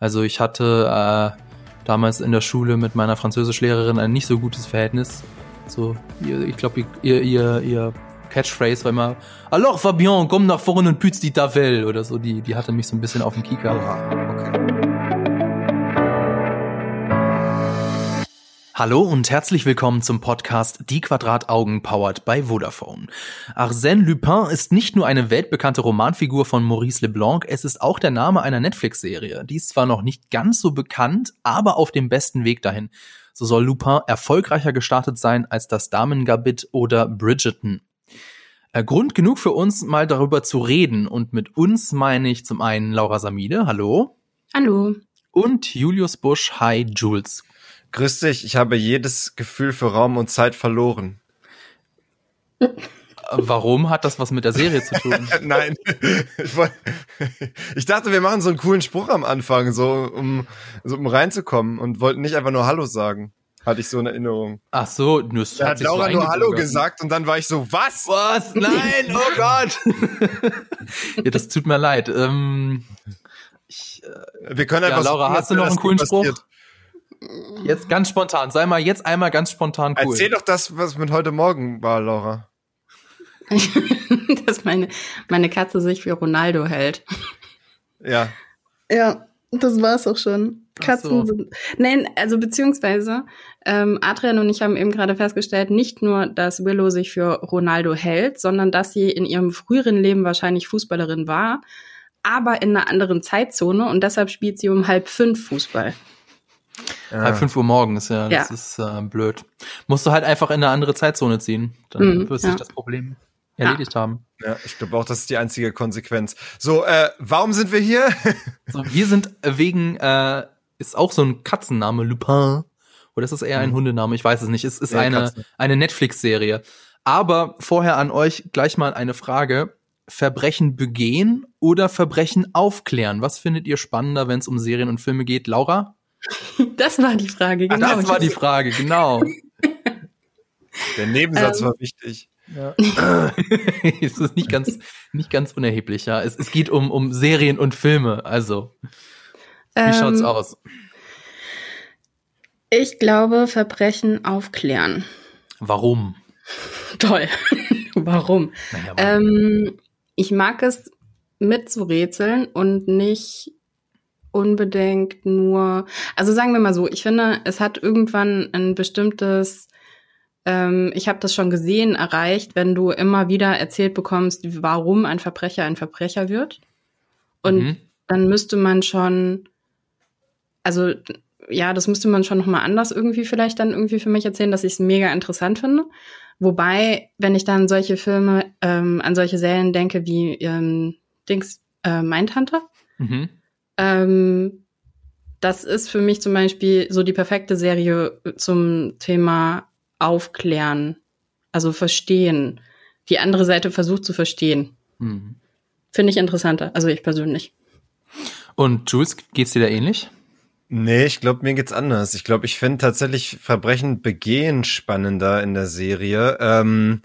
Also ich hatte äh, damals in der Schule mit meiner Französischlehrerin ein nicht so gutes Verhältnis. So, ich glaube, ihr, ihr, ihr Catchphrase war immer Alors Fabian, komm nach vorne und pütz die Tafel oder so. Die, die hatte mich so ein bisschen auf dem Kieker. Hallo und herzlich willkommen zum Podcast Die Quadrataugen powered by Vodafone. Arsène Lupin ist nicht nur eine weltbekannte Romanfigur von Maurice Leblanc, es ist auch der Name einer Netflix-Serie. Die ist zwar noch nicht ganz so bekannt, aber auf dem besten Weg dahin. So soll Lupin erfolgreicher gestartet sein als das Damengabit oder Bridgerton. Äh, Grund genug für uns, mal darüber zu reden. Und mit uns meine ich zum einen Laura Samide, hallo. Hallo. Und Julius Busch, hi Jules. Grüß dich, ich habe jedes Gefühl für Raum und Zeit verloren. Warum hat das was mit der Serie zu tun? Nein. Ich, wollt, ich, dachte, wir machen so einen coolen Spruch am Anfang, so um, so um reinzukommen und wollten nicht einfach nur Hallo sagen. Hatte ich so eine Erinnerung. Ach so, nur hat, hat Laura so nur Hallo gesagt und dann war ich so, was? Was? Nein, oh Gott. ja, das tut mir leid. Ähm, ich, äh, wir können einfach ja, Laura, so, hast du noch einen coolen Spruch? Passiert. Jetzt ganz spontan. Sei mal jetzt einmal ganz spontan cool. Erzähl doch das, was mit heute Morgen war, Laura. Dass meine, meine Katze sich für Ronaldo hält. Ja. Ja, das war's auch schon. Katzen so. sind. Nein, also beziehungsweise ähm, Adrian und ich haben eben gerade festgestellt, nicht nur, dass Willow sich für Ronaldo hält, sondern dass sie in ihrem früheren Leben wahrscheinlich Fußballerin war, aber in einer anderen Zeitzone und deshalb spielt sie um halb fünf Fußball. Ja. Halb fünf Uhr morgens, ja, das ja. ist äh, blöd. Musst du halt einfach in eine andere Zeitzone ziehen. Dann mhm, wird sich ja. das Problem erledigt haben. Ja, ich glaube auch, das ist die einzige Konsequenz. So, äh, warum sind wir hier? so, wir sind wegen, äh, ist auch so ein Katzenname, Lupin. Oder ist das eher ein mhm. Hundename? Ich weiß es nicht. Es ist ja, eine, eine Netflix-Serie. Aber vorher an euch gleich mal eine Frage. Verbrechen begehen oder Verbrechen aufklären? Was findet ihr spannender, wenn es um Serien und Filme geht? Laura? Das war die Frage, genau. Ach, das war die Frage, genau. Der Nebensatz ähm, war wichtig. Ja. es ist nicht ganz, nicht ganz unerheblich, ja. Es, es geht um, um Serien und Filme, also. Wie ähm, schaut's aus? Ich glaube, Verbrechen aufklären. Warum? Toll. warum? Naja, warum? Ähm, ich mag es mitzurätseln und nicht unbedingt nur, also sagen wir mal so, ich finde, es hat irgendwann ein bestimmtes, ähm, ich habe das schon gesehen, erreicht, wenn du immer wieder erzählt bekommst, warum ein Verbrecher ein Verbrecher wird. Und mhm. dann müsste man schon, also ja, das müsste man schon nochmal anders irgendwie vielleicht dann irgendwie für mich erzählen, dass ich es mega interessant finde. Wobei, wenn ich dann solche Filme, ähm, an solche Serien denke wie ähm, Dings, äh, Mindhunter, mhm. Ähm, das ist für mich zum Beispiel so die perfekte Serie zum Thema Aufklären, also verstehen. Die andere Seite versucht zu verstehen. Mhm. Finde ich interessanter, also ich persönlich. Und Jules, geht's dir da ähnlich? Nee, ich glaube, mir geht's anders. Ich glaube, ich finde tatsächlich Verbrechen begehen spannender in der Serie. Ähm,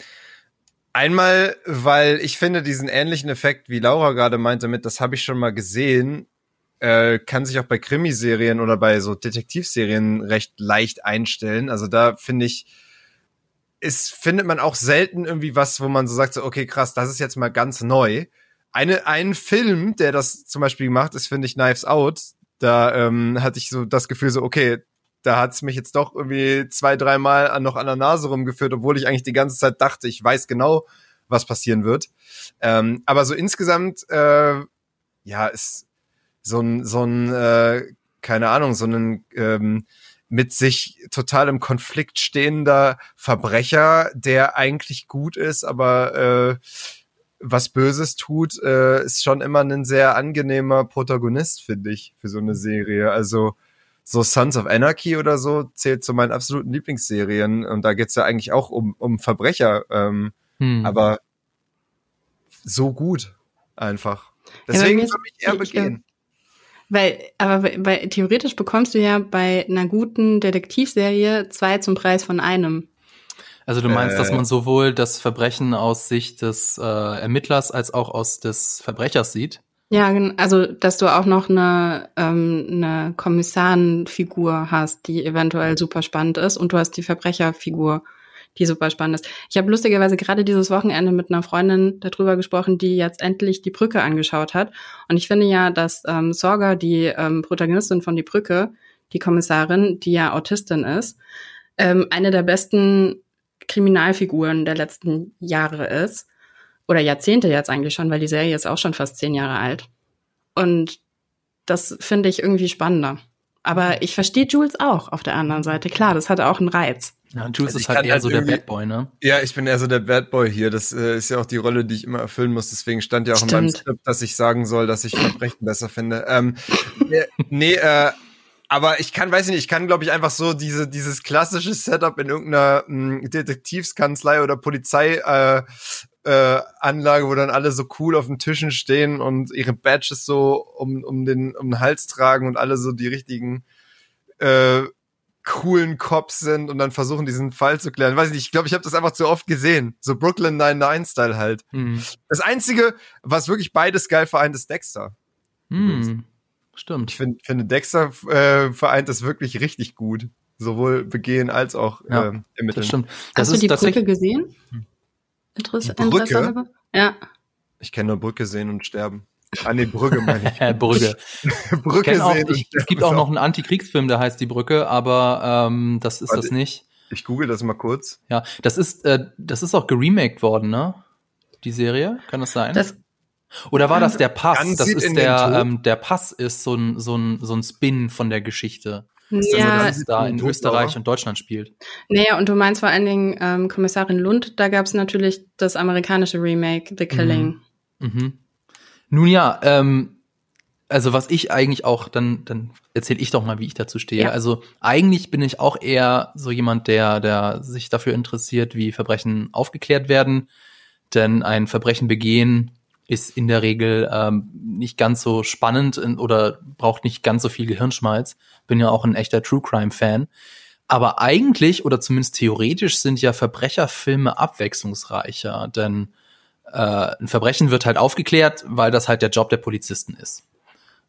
einmal, weil ich finde diesen ähnlichen Effekt, wie Laura gerade meinte, mit, das habe ich schon mal gesehen, äh, kann sich auch bei Krimiserien oder bei so Detektivserien recht leicht einstellen. Also da finde ich, ist, findet man auch selten irgendwie was, wo man so sagt, so, okay, krass, das ist jetzt mal ganz neu. Eine, ein Film, der das zum Beispiel macht, ist, finde ich, Knives Out. Da ähm, hatte ich so das Gefühl, so, okay, da hat's mich jetzt doch irgendwie zwei, dreimal noch an der Nase rumgeführt, obwohl ich eigentlich die ganze Zeit dachte, ich weiß genau, was passieren wird. Ähm, aber so insgesamt, äh, ja, ist so ein, so ein, äh, keine Ahnung, so ein ähm, mit sich total im Konflikt stehender Verbrecher, der eigentlich gut ist, aber äh, was Böses tut, äh, ist schon immer ein sehr angenehmer Protagonist, finde ich, für so eine Serie. Also so Sons of Anarchy oder so zählt zu meinen absoluten Lieblingsserien und da geht's ja eigentlich auch um, um Verbrecher, ähm, hm. aber so gut einfach. Deswegen ja, würde ich eher begehen. Weil, aber weil, theoretisch bekommst du ja bei einer guten Detektivserie zwei zum Preis von einem. Also du meinst, äh, dass man sowohl das Verbrechen aus Sicht des äh, Ermittlers als auch aus des Verbrechers sieht? Ja, also dass du auch noch eine, ähm, eine Kommissarenfigur hast, die eventuell super spannend ist und du hast die Verbrecherfigur, die super spannend ist. Ich habe lustigerweise gerade dieses Wochenende mit einer Freundin darüber gesprochen, die jetzt endlich die Brücke angeschaut hat. Und ich finde ja, dass ähm, Sorga, die ähm, Protagonistin von Die Brücke, die Kommissarin, die ja Autistin ist, ähm, eine der besten Kriminalfiguren der letzten Jahre ist oder Jahrzehnte jetzt eigentlich schon, weil die Serie ist auch schon fast zehn Jahre alt. Und das finde ich irgendwie spannender. Aber ich verstehe Jules auch auf der anderen Seite. Klar, das hat auch einen Reiz. Ja, Jules also ist halt eher halt so der Bad Boy, ne? Ja, ich bin eher so der Bad Boy hier. Das äh, ist ja auch die Rolle, die ich immer erfüllen muss. Deswegen stand ja auch Stimmt. in meinem Skript, dass ich sagen soll, dass ich Verbrechen besser finde. Ähm, nee, äh, aber ich kann, weiß nicht, ich kann, glaube ich, einfach so diese, dieses klassische Setup in irgendeiner mh, hm, Detektivskanzlei oder Polizei äh, äh, Anlage, wo dann alle so cool auf den Tischen stehen und ihre Badges so um, um, den, um den Hals tragen und alle so die richtigen äh, coolen Cops sind und dann versuchen, diesen Fall zu klären. Weiß ich nicht, ich glaube, ich habe das einfach zu oft gesehen. So Brooklyn 99-Style halt. Mhm. Das Einzige, was wirklich beides geil vereint, ist Dexter. Mhm. Stimmt. Ich find, finde, Dexter äh, vereint das wirklich richtig gut. Sowohl begehen als auch ja, äh, ermitteln. Das stimmt. Das Hast du die Brücke gesehen? Hm. Interesse, Brücke? Ja. Ich kenne nur Brücke sehen und sterben. Ah, nee, Brücke meine ich. Brücke. Brücke auch, sehen. Ich, es gibt auch noch einen Antikriegsfilm, der heißt Die Brücke, aber ähm, das ist Warte, das nicht. Ich google das mal kurz. Ja, das ist, äh, das ist auch geremaked worden, ne? Die Serie, kann das sein? Das, Oder war das der Pass? Das ist der, ähm, der Pass ist so ein, so ein, so ein Spin von der Geschichte. Ist ja, das, da in Österreich und Deutschland spielt. Naja, und du meinst vor allen Dingen ähm, Kommissarin Lund, da gab es natürlich das amerikanische Remake, The Killing. Mhm. Mhm. Nun ja, ähm, also was ich eigentlich auch, dann, dann erzähle ich doch mal, wie ich dazu stehe. Ja. Also eigentlich bin ich auch eher so jemand, der, der sich dafür interessiert, wie Verbrechen aufgeklärt werden. Denn ein Verbrechen begehen ist in der Regel ähm, nicht ganz so spannend oder braucht nicht ganz so viel Gehirnschmalz. Bin ja auch ein echter True Crime Fan. Aber eigentlich oder zumindest theoretisch sind ja Verbrecherfilme abwechslungsreicher, denn äh, ein Verbrechen wird halt aufgeklärt, weil das halt der Job der Polizisten ist.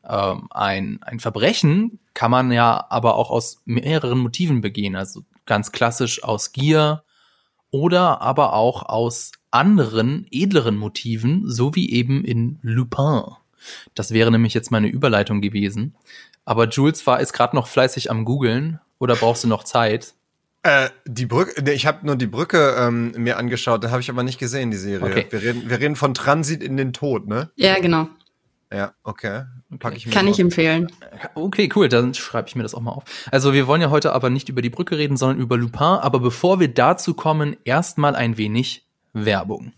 Ähm, ein, ein Verbrechen kann man ja aber auch aus mehreren Motiven begehen, also ganz klassisch aus Gier oder aber auch aus anderen, edleren Motiven, so wie eben in Lupin. Das wäre nämlich jetzt meine Überleitung gewesen. Aber Jules war ist gerade noch fleißig am googeln oder brauchst du noch Zeit? Äh, die Brücke, nee, ich habe nur die Brücke ähm, mir angeschaut, da habe ich aber nicht gesehen, die Serie. Okay. Wir, reden, wir reden von Transit in den Tod, ne? Ja, genau. Ja, okay. Pack ich mir Kann ich empfehlen. Okay, cool, dann schreibe ich mir das auch mal auf. Also wir wollen ja heute aber nicht über die Brücke reden, sondern über Lupin. Aber bevor wir dazu kommen, erstmal ein wenig Werbung.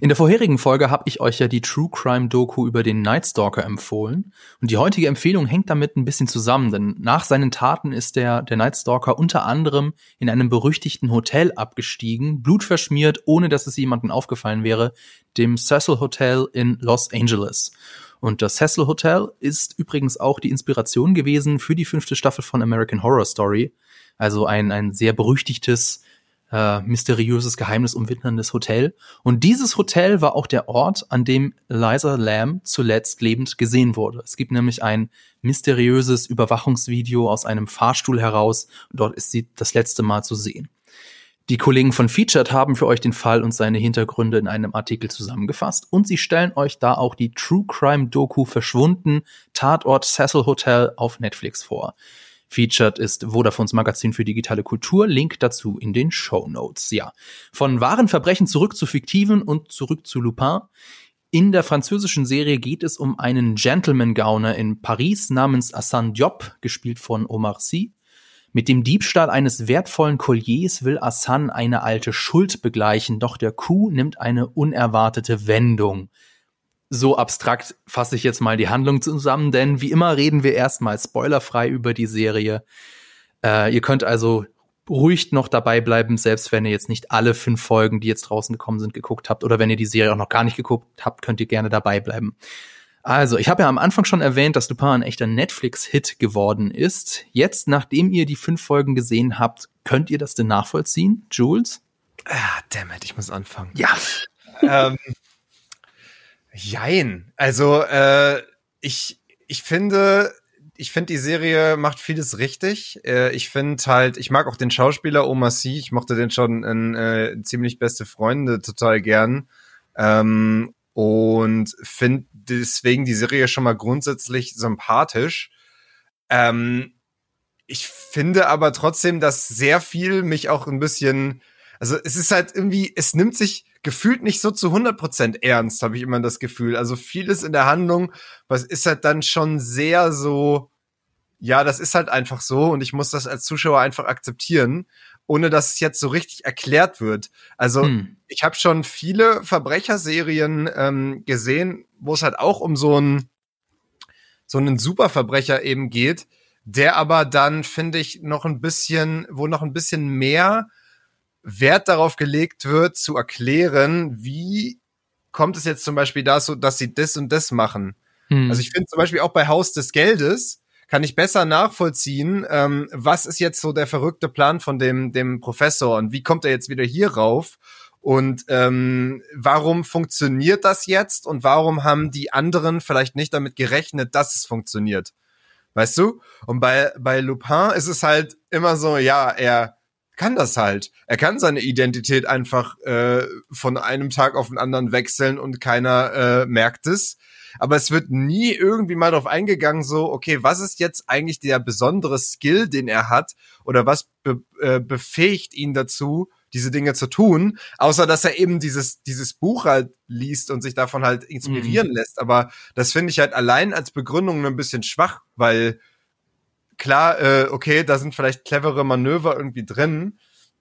In der vorherigen Folge habe ich euch ja die True Crime Doku über den Night Stalker empfohlen und die heutige Empfehlung hängt damit ein bisschen zusammen, denn nach seinen Taten ist der der Night Stalker unter anderem in einem berüchtigten Hotel abgestiegen, blutverschmiert, ohne dass es jemandem aufgefallen wäre, dem Cecil Hotel in Los Angeles. Und das Cecil Hotel ist übrigens auch die Inspiration gewesen für die fünfte Staffel von American Horror Story. Also ein, ein sehr berüchtigtes äh, mysteriöses, Geheimnis umwidmerndes Hotel. Und dieses Hotel war auch der Ort, an dem Liza Lamb zuletzt lebend gesehen wurde. Es gibt nämlich ein mysteriöses Überwachungsvideo aus einem Fahrstuhl heraus. Dort ist sie das letzte Mal zu sehen. Die Kollegen von Featured haben für euch den Fall und seine Hintergründe in einem Artikel zusammengefasst und sie stellen euch da auch die True Crime Doku Verschwunden Tatort Cecil Hotel auf Netflix vor. Featured ist Vodafones Magazin für digitale Kultur. Link dazu in den Show Notes. Ja, von wahren Verbrechen zurück zu fiktiven und zurück zu Lupin. In der französischen Serie geht es um einen Gentleman-Gauner in Paris namens Hassan Diop, gespielt von Omar Sy. Mit dem Diebstahl eines wertvollen Colliers will Hassan eine alte Schuld begleichen, doch der Coup nimmt eine unerwartete Wendung so abstrakt fasse ich jetzt mal die Handlung zusammen, denn wie immer reden wir erstmal spoilerfrei über die Serie. Äh, ihr könnt also ruhig noch dabei bleiben, selbst wenn ihr jetzt nicht alle fünf Folgen, die jetzt draußen gekommen sind, geguckt habt oder wenn ihr die Serie auch noch gar nicht geguckt habt, könnt ihr gerne dabei bleiben. Also, ich habe ja am Anfang schon erwähnt, dass Lupin ein echter Netflix-Hit geworden ist. Jetzt, nachdem ihr die fünf Folgen gesehen habt, könnt ihr das denn nachvollziehen, Jules? Ah, damn it, ich muss anfangen. Ja. ähm, Jein. Also, äh, ich, ich finde, ich finde, die Serie macht vieles richtig. Äh, ich finde halt, ich mag auch den Schauspieler Omar Sy. Ich mochte den schon in äh, ziemlich beste Freunde total gern. Ähm, und finde deswegen die Serie schon mal grundsätzlich sympathisch. Ähm, ich finde aber trotzdem, dass sehr viel mich auch ein bisschen, also es ist halt irgendwie, es nimmt sich gefühlt nicht so zu 100% ernst, habe ich immer das Gefühl. Also vieles in der Handlung, was ist halt dann schon sehr so, ja, das ist halt einfach so und ich muss das als Zuschauer einfach akzeptieren, ohne dass es jetzt so richtig erklärt wird. Also hm. ich habe schon viele Verbrecherserien ähm, gesehen, wo es halt auch um so einen so einen Superverbrecher eben geht, der aber dann, finde ich, noch ein bisschen, wo noch ein bisschen mehr Wert darauf gelegt wird, zu erklären, wie kommt es jetzt zum Beispiel dazu, dass sie das und das machen. Hm. Also ich finde zum Beispiel auch bei Haus des Geldes kann ich besser nachvollziehen, ähm, was ist jetzt so der verrückte Plan von dem, dem Professor und wie kommt er jetzt wieder hier rauf und ähm, warum funktioniert das jetzt und warum haben die anderen vielleicht nicht damit gerechnet, dass es funktioniert. Weißt du? Und bei, bei Lupin ist es halt immer so, ja, er kann das halt. Er kann seine Identität einfach äh, von einem Tag auf den anderen wechseln und keiner äh, merkt es. Aber es wird nie irgendwie mal darauf eingegangen, so, okay, was ist jetzt eigentlich der besondere Skill, den er hat? Oder was be äh, befähigt ihn dazu, diese Dinge zu tun, außer dass er eben dieses, dieses Buch halt liest und sich davon halt inspirieren mhm. lässt. Aber das finde ich halt allein als Begründung ein bisschen schwach, weil klar, äh, okay, da sind vielleicht clevere Manöver irgendwie drin,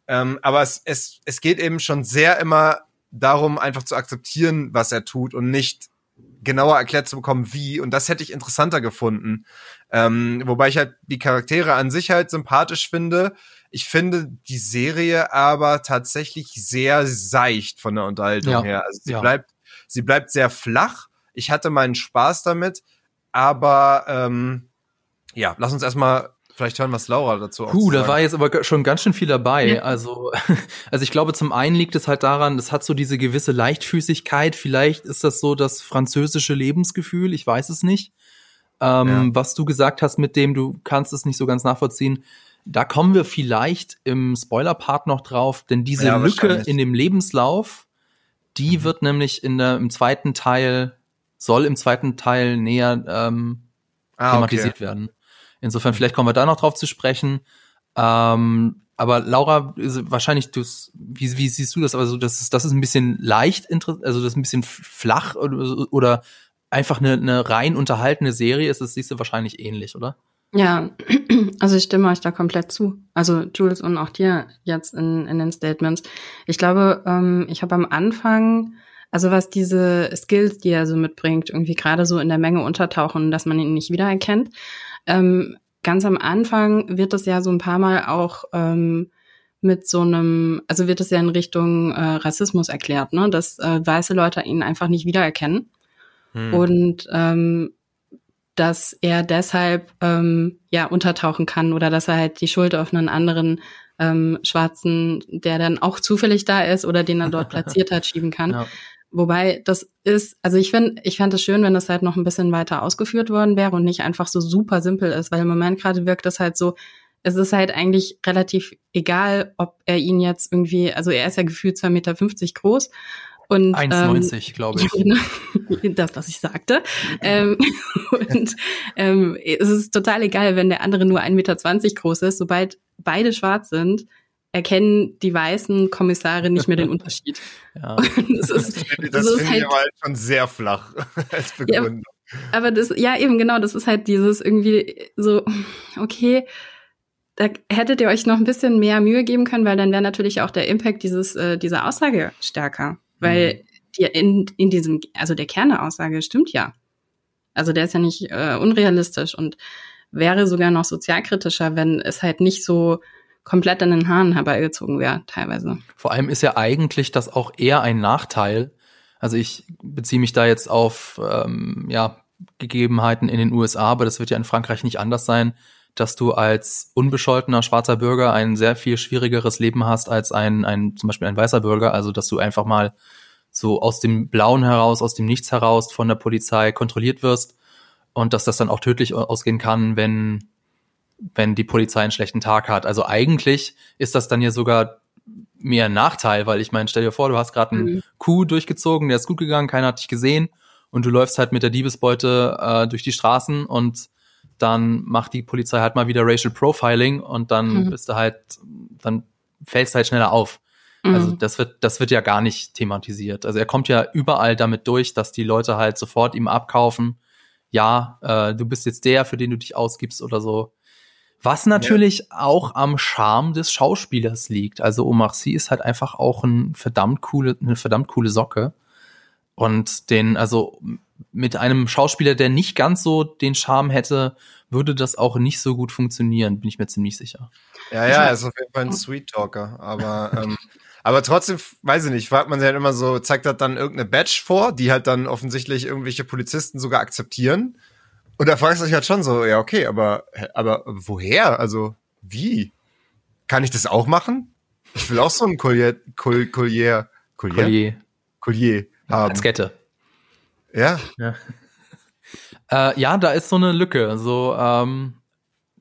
ähm, aber es, es, es geht eben schon sehr immer darum, einfach zu akzeptieren, was er tut und nicht genauer erklärt zu bekommen, wie. Und das hätte ich interessanter gefunden. Ähm, wobei ich halt die Charaktere an sich halt sympathisch finde. Ich finde die Serie aber tatsächlich sehr seicht von der Unterhaltung ja. her. Also sie ja. bleibt, sie bleibt sehr flach. Ich hatte meinen Spaß damit, aber ähm, ja, lass uns erstmal vielleicht hören, was Laura dazu Puh, da war jetzt aber schon ganz schön viel dabei. Ja. Also, also ich glaube, zum einen liegt es halt daran, es hat so diese gewisse Leichtfüßigkeit. Vielleicht ist das so das französische Lebensgefühl, ich weiß es nicht. Ähm, ja. Was du gesagt hast mit dem, du kannst es nicht so ganz nachvollziehen. Da kommen wir vielleicht im Spoiler-Part noch drauf, denn diese ja, Lücke in dem Lebenslauf, die mhm. wird nämlich in der, im zweiten Teil, soll im zweiten Teil näher ähm, ah, thematisiert okay. werden. Insofern, vielleicht kommen wir da noch drauf zu sprechen. Ähm, aber Laura, wahrscheinlich, du, wie, wie siehst du das? Also, das ist, das ist ein bisschen leicht, also das ist ein bisschen flach oder, oder einfach eine, eine rein unterhaltene Serie ist, das siehst du wahrscheinlich ähnlich, oder? Ja, also ich stimme euch da komplett zu. Also Jules und auch dir jetzt in, in den Statements. Ich glaube, ähm, ich habe am Anfang, also was diese Skills, die er so mitbringt, irgendwie gerade so in der Menge untertauchen, dass man ihn nicht wiedererkennt. Ähm, ganz am Anfang wird es ja so ein paar Mal auch ähm, mit so einem, also wird es ja in Richtung äh, Rassismus erklärt, ne, dass äh, weiße Leute ihn einfach nicht wiedererkennen. Hm. Und ähm, dass er deshalb ähm, ja untertauchen kann oder dass er halt die Schuld auf einen anderen ähm, Schwarzen, der dann auch zufällig da ist oder den er dort platziert hat, schieben kann. Ja. Wobei das ist, also ich finde, ich fände es schön, wenn das halt noch ein bisschen weiter ausgeführt worden wäre und nicht einfach so super simpel ist, weil im Moment gerade wirkt das halt so, es ist halt eigentlich relativ egal, ob er ihn jetzt irgendwie, also er ist ja gefühlt 2,50 Meter groß und 1,90, ähm, glaube ich. Genau, das, was ich sagte. ähm, und ähm, es ist total egal, wenn der andere nur 1,20 Meter groß ist. Sobald beide schwarz sind, erkennen die weißen Kommissare nicht mehr den Unterschied. ja. das ist, das, das ist halt, aber halt schon sehr flach als Begründung. Ja, aber das, ja, eben genau, das ist halt dieses irgendwie so, okay, da hättet ihr euch noch ein bisschen mehr Mühe geben können, weil dann wäre natürlich auch der Impact dieses, äh, dieser Aussage stärker. Weil mhm. die in, in diesem, also der Kern der Aussage stimmt ja. Also der ist ja nicht äh, unrealistisch und wäre sogar noch sozialkritischer, wenn es halt nicht so komplett an den Haaren herbeigezogen wäre, teilweise. Vor allem ist ja eigentlich das auch eher ein Nachteil. Also ich beziehe mich da jetzt auf ähm, ja, Gegebenheiten in den USA, aber das wird ja in Frankreich nicht anders sein, dass du als unbescholtener schwarzer Bürger ein sehr viel schwierigeres Leben hast als ein, ein zum Beispiel ein weißer Bürger. Also dass du einfach mal so aus dem Blauen heraus, aus dem Nichts heraus von der Polizei kontrolliert wirst und dass das dann auch tödlich ausgehen kann, wenn wenn die Polizei einen schlechten Tag hat. Also eigentlich ist das dann ja sogar mehr ein Nachteil, weil ich meine, stell dir vor, du hast gerade einen mhm. Coup durchgezogen, der ist gut gegangen, keiner hat dich gesehen und du läufst halt mit der Diebesbeute äh, durch die Straßen und dann macht die Polizei halt mal wieder Racial Profiling und dann mhm. bist du halt, dann fällst du halt schneller auf. Also mhm. Also das wird, das wird ja gar nicht thematisiert. Also er kommt ja überall damit durch, dass die Leute halt sofort ihm abkaufen, ja, äh, du bist jetzt der, für den du dich ausgibst oder so. Was natürlich ja. auch am Charme des Schauspielers liegt. Also Omar Sy ist halt einfach auch ein verdammt coole, eine verdammt coole Socke. Und den, also mit einem Schauspieler, der nicht ganz so den Charme hätte, würde das auch nicht so gut funktionieren, bin ich mir ziemlich sicher. Ja, ja, er ist auf jeden Fall ein Sweet Talker, aber ähm, aber trotzdem, weiß ich nicht, fragt man sich halt immer so, zeigt das dann irgendeine Badge vor, die halt dann offensichtlich irgendwelche Polizisten sogar akzeptieren. Und da fragst du dich halt schon so, ja, okay, aber, aber woher? Also, wie? Kann ich das auch machen? Ich will auch so ein Collier, Collier, Collier, Collier, Collier haben. Als Kette. Ja. Ja. äh, ja, da ist so eine Lücke. So, ähm,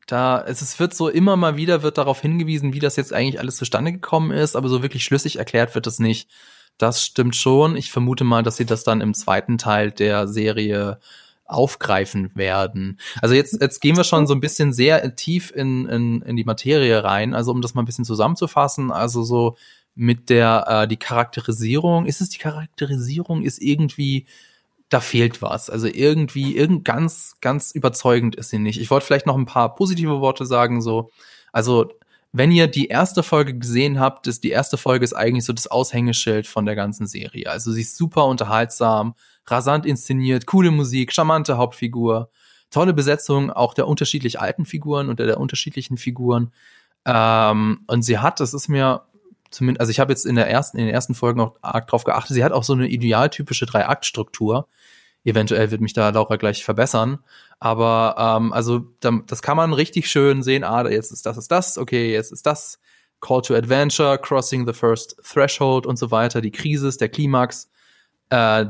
da, es, es wird so immer mal wieder wird darauf hingewiesen, wie das jetzt eigentlich alles zustande gekommen ist, aber so wirklich schlüssig erklärt wird es nicht. Das stimmt schon. Ich vermute mal, dass sie das dann im zweiten Teil der Serie aufgreifen werden. Also jetzt, jetzt gehen wir schon so ein bisschen sehr tief in, in, in die Materie rein. Also um das mal ein bisschen zusammenzufassen, also so mit der äh, die Charakterisierung, ist es die Charakterisierung, ist irgendwie da fehlt was. Also irgendwie, irgend ganz, ganz überzeugend ist sie nicht. Ich wollte vielleicht noch ein paar positive Worte sagen, so. Also, wenn ihr die erste Folge gesehen habt, ist die erste Folge ist eigentlich so das Aushängeschild von der ganzen Serie. Also sie ist super unterhaltsam, rasant inszeniert, coole Musik, charmante Hauptfigur, tolle Besetzung auch der unterschiedlich alten Figuren und der, der unterschiedlichen Figuren. Ähm, und sie hat, das ist mir zumindest, also ich habe jetzt in der ersten, in den ersten Folgen auch arg drauf geachtet, sie hat auch so eine idealtypische Drei-Akt-Struktur. Eventuell wird mich da Laura gleich verbessern. Aber ähm, also das kann man richtig schön sehen. Ah, jetzt ist das, ist das, okay, jetzt ist das. Call to Adventure, Crossing the First Threshold und so weiter, die Krise, der Klimax. Äh,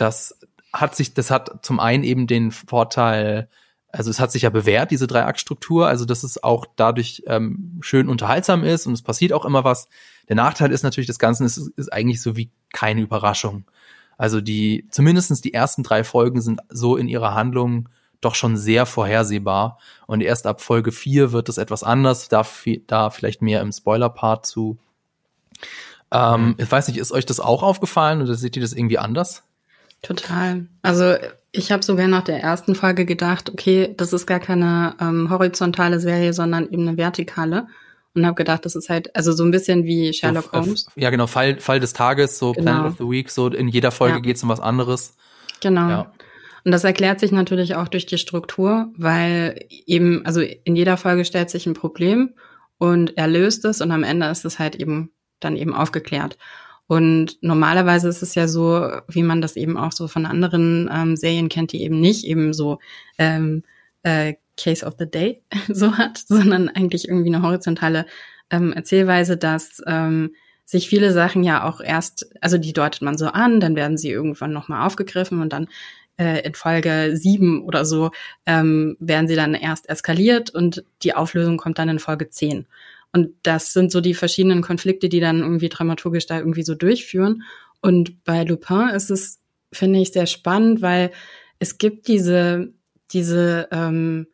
das hat sich, das hat zum einen eben den Vorteil, also es hat sich ja bewährt, diese Drei-Akt-Struktur, also dass es auch dadurch ähm, schön unterhaltsam ist und es passiert auch immer was. Der Nachteil ist natürlich, das Ganze ist, ist eigentlich so wie keine Überraschung. Also die, zumindestens die ersten drei Folgen sind so in ihrer Handlung doch schon sehr vorhersehbar. Und erst ab Folge vier wird es etwas anders, da, da vielleicht mehr im Spoiler-Part zu. Ähm, ich weiß nicht, ist euch das auch aufgefallen oder seht ihr das irgendwie anders? Total. Also ich habe sogar nach der ersten Folge gedacht, okay, das ist gar keine ähm, horizontale Serie, sondern eben eine vertikale und habe gedacht, das ist halt also so ein bisschen wie Sherlock so, Holmes. Ja, genau, Fall, Fall des Tages, so genau. Plan of the Week, so in jeder Folge ja. geht es um was anderes. Genau. Ja. Und das erklärt sich natürlich auch durch die Struktur, weil eben, also in jeder Folge stellt sich ein Problem und er löst es und am Ende ist es halt eben dann eben aufgeklärt. Und normalerweise ist es ja so, wie man das eben auch so von anderen ähm, Serien kennt, die eben nicht eben so ähm, äh, Case of the Day so hat, sondern eigentlich irgendwie eine horizontale ähm, Erzählweise, dass ähm, sich viele Sachen ja auch erst, also die deutet man so an, dann werden sie irgendwann nochmal aufgegriffen und dann äh, in Folge sieben oder so ähm, werden sie dann erst eskaliert und die Auflösung kommt dann in Folge zehn. Und das sind so die verschiedenen Konflikte, die dann irgendwie dramaturgisch da irgendwie so durchführen. Und bei Lupin ist es, finde ich, sehr spannend, weil es gibt diese, diese ähm,